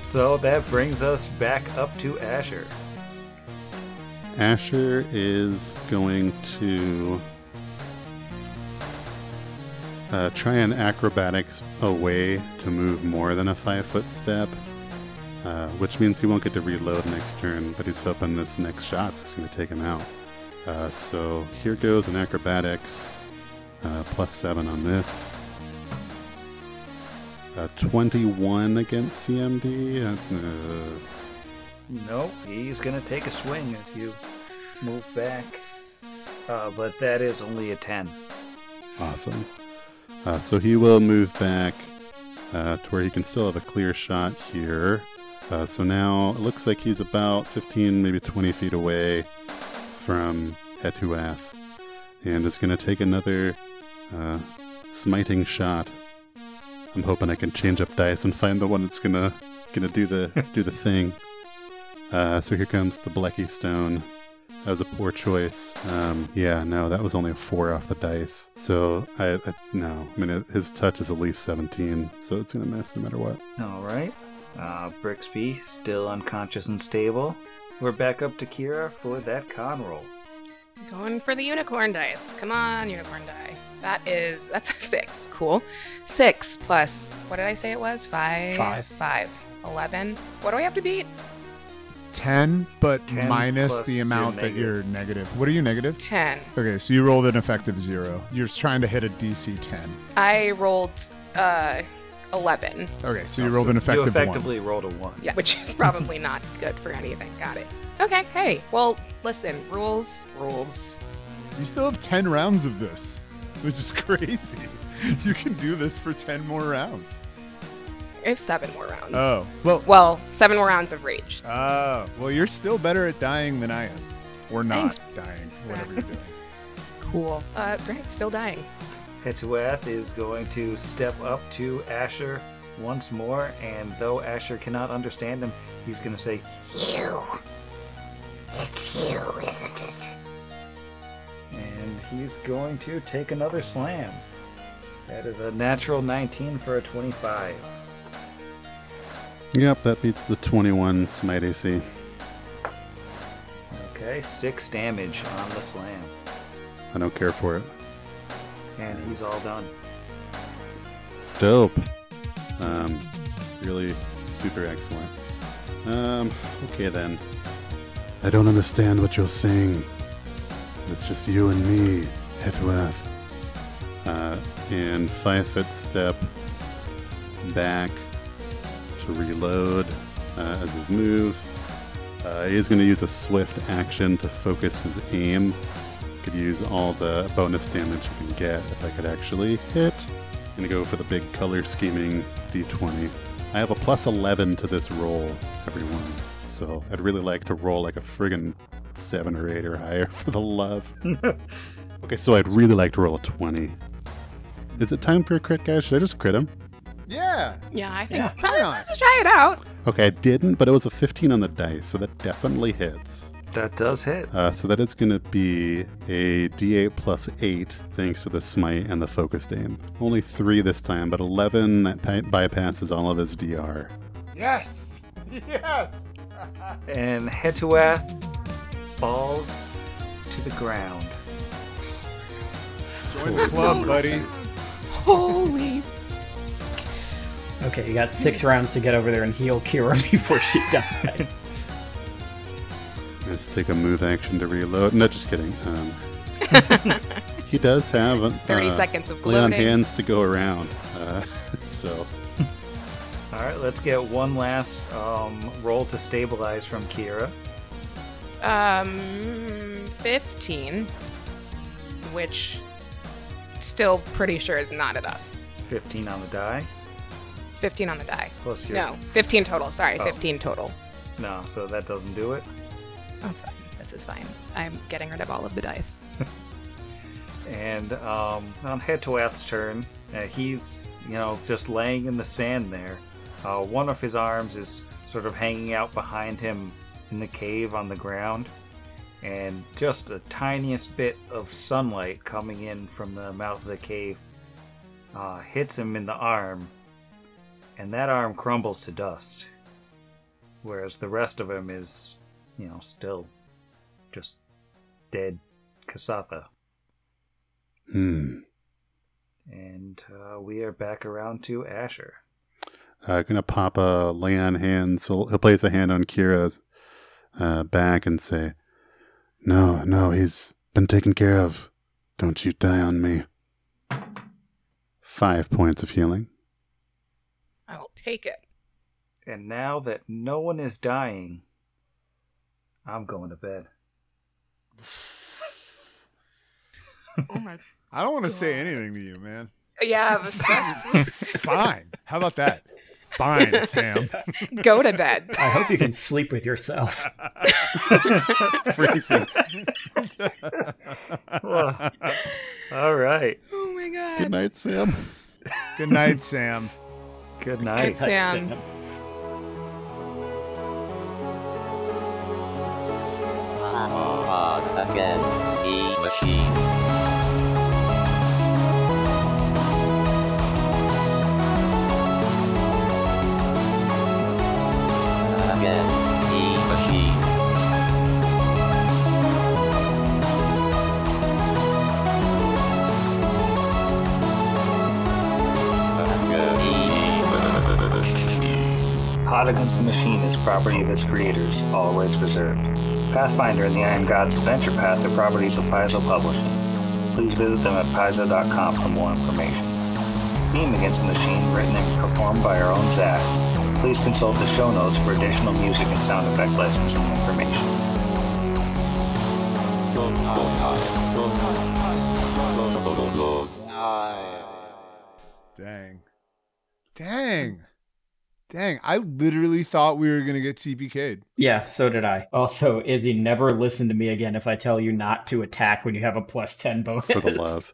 So that brings us back up to Asher. Asher is going to uh, try and acrobatics away to move more than a five foot step, uh, which means he won't get to reload next turn, but he's hoping this next shot's is going to take him out. Uh, so here goes an acrobatics, uh, plus seven on this. Uh, 21 against CMD. Uh, Nope, he's gonna take a swing as you move back. Uh, but that is only a 10. Awesome. Uh, so he will move back uh, to where he can still have a clear shot here. Uh, so now it looks like he's about 15, maybe 20 feet away from Hetuath, And it's going to take another uh, smiting shot. I'm hoping I can change up dice and find the one that's gonna gonna do the do the thing. Uh, so here comes the Blecky Stone. That was a poor choice. Um, yeah, no, that was only a four off the dice. So I, I no, I mean it, his touch is at least 17, so it's gonna miss no matter what. All right. Uh, Brixby still unconscious and stable. We're back up to Kira for that con roll. Going for the unicorn dice. Come on, unicorn die. That is that's a six. Cool. Six plus what did I say it was? Five. Five. Five. Eleven. What do I have to beat? 10, but 10 minus plus the your amount that you're negative. What are you negative? Ten. Okay, so you rolled an effective zero. You're trying to hit a DC 10. I rolled uh eleven. Okay, so you rolled an You effective one. effectively rolled a 1. Yeah, which is probably not good for anything. Got it. Okay. Hey. Well, listen. Rules. Rules. You still have 10 rounds of this, which is crazy. You can do this for 10 more rounds. I have seven more rounds. Oh, well, Well, seven more rounds of rage. oh, well, you're still better at dying than I am. Or not Thanks. dying, whatever you're doing. Cool. Uh, great. Still dying. Hetuath is going to step up to Asher once more, and though Asher cannot understand him, he's going to say, You. It's you, isn't it? and he's going to take another slam. That is a natural 19 for a 25. Yep, that beats the 21 smite AC. Okay, 6 damage on the slam. I don't care for it. And he's all done. Dope. Um, really super excellent. Um, okay then. I don't understand what you're saying. It's just you and me, Hetuath. Uh, and five foot step back to reload uh, as his move. Uh, he is going to use a swift action to focus his aim. Could use all the bonus damage he can get if I could actually hit. Gonna go for the big color scheming d20. I have a plus 11 to this roll, everyone. So I'd really like to roll like a friggin' 7 or 8 or higher for the love. okay, so I'd really like to roll a 20. Is it time for a crit, guys? Should I just crit him? Yeah. Yeah, I think Yeah, so. why not? Let's try it out. Okay, I didn't, but it was a 15 on the dice, so that definitely hits. That does hit. Uh, so that is going to be a d8 plus 8, thanks to the smite and the focused aim. Only 3 this time, but 11 that pi- bypasses all of his DR. Yes. Yes. And Hetuath falls to the ground. Join the club, buddy. Holy. Okay, you got six rounds to get over there and heal Kira before she dies. Let's take a move action to reload. No, just kidding. Um, he does have uh, 30 seconds of lay on gloating. hands to go around. Uh, so All right, let's get one last um, roll to stabilize from Kira. Um, 15. Which still pretty sure is not enough. 15 on the die. 15 on the die. Plus your No, 15 total. Sorry, Oh. 15 total. no, so that doesn't do it. That's fine. This is fine. I'm getting rid of all of the dice. And um, on Hetuath's turn, uh, he's you know just laying in the sand there. Uh, one of his arms is sort of hanging out behind him in the cave on the ground, and just a tiniest bit of sunlight coming in from the mouth of the cave uh, hits him in the arm, and that arm crumbles to dust. Whereas the rest of him is, you know, still just dead Kasatha. Hmm. And uh, we are back around to Asher. Uh, gonna pop a lay on hand, so he'll place a hand on Kira's uh, back and say, "No, no, he's been taken care of. Don't you die on me." Five points of healing. I will take it. And now that no one is dying, I'm going to bed. Oh my. I don't want to say anything to you, man. Yeah, but Fine. How about that? Fine, Sam. go to bed. I hope you can sleep with yourself. Freezing. Well, all right. Oh my god. Good night, Sam. Good night, Sam. Good night. Sam. Hard against the machine. Against the machine. Hot Against the Machine is property of its creators, all rights reserved. Pathfinder and the Iron Gods Adventure Path are properties of Paizo Publishing. Please visit them at paizo.com for more information. Theme Against the Machine, written and performed by our own Zach. Please consult the show notes for additional music and sound effect licensing information. Dang. Dang. Dang. I literally thought we were going to get TPK'd. Yeah, so did I. Also, Izzy, never listen to me again if I tell you not to attack when you have a plus 10 bonus. For the love.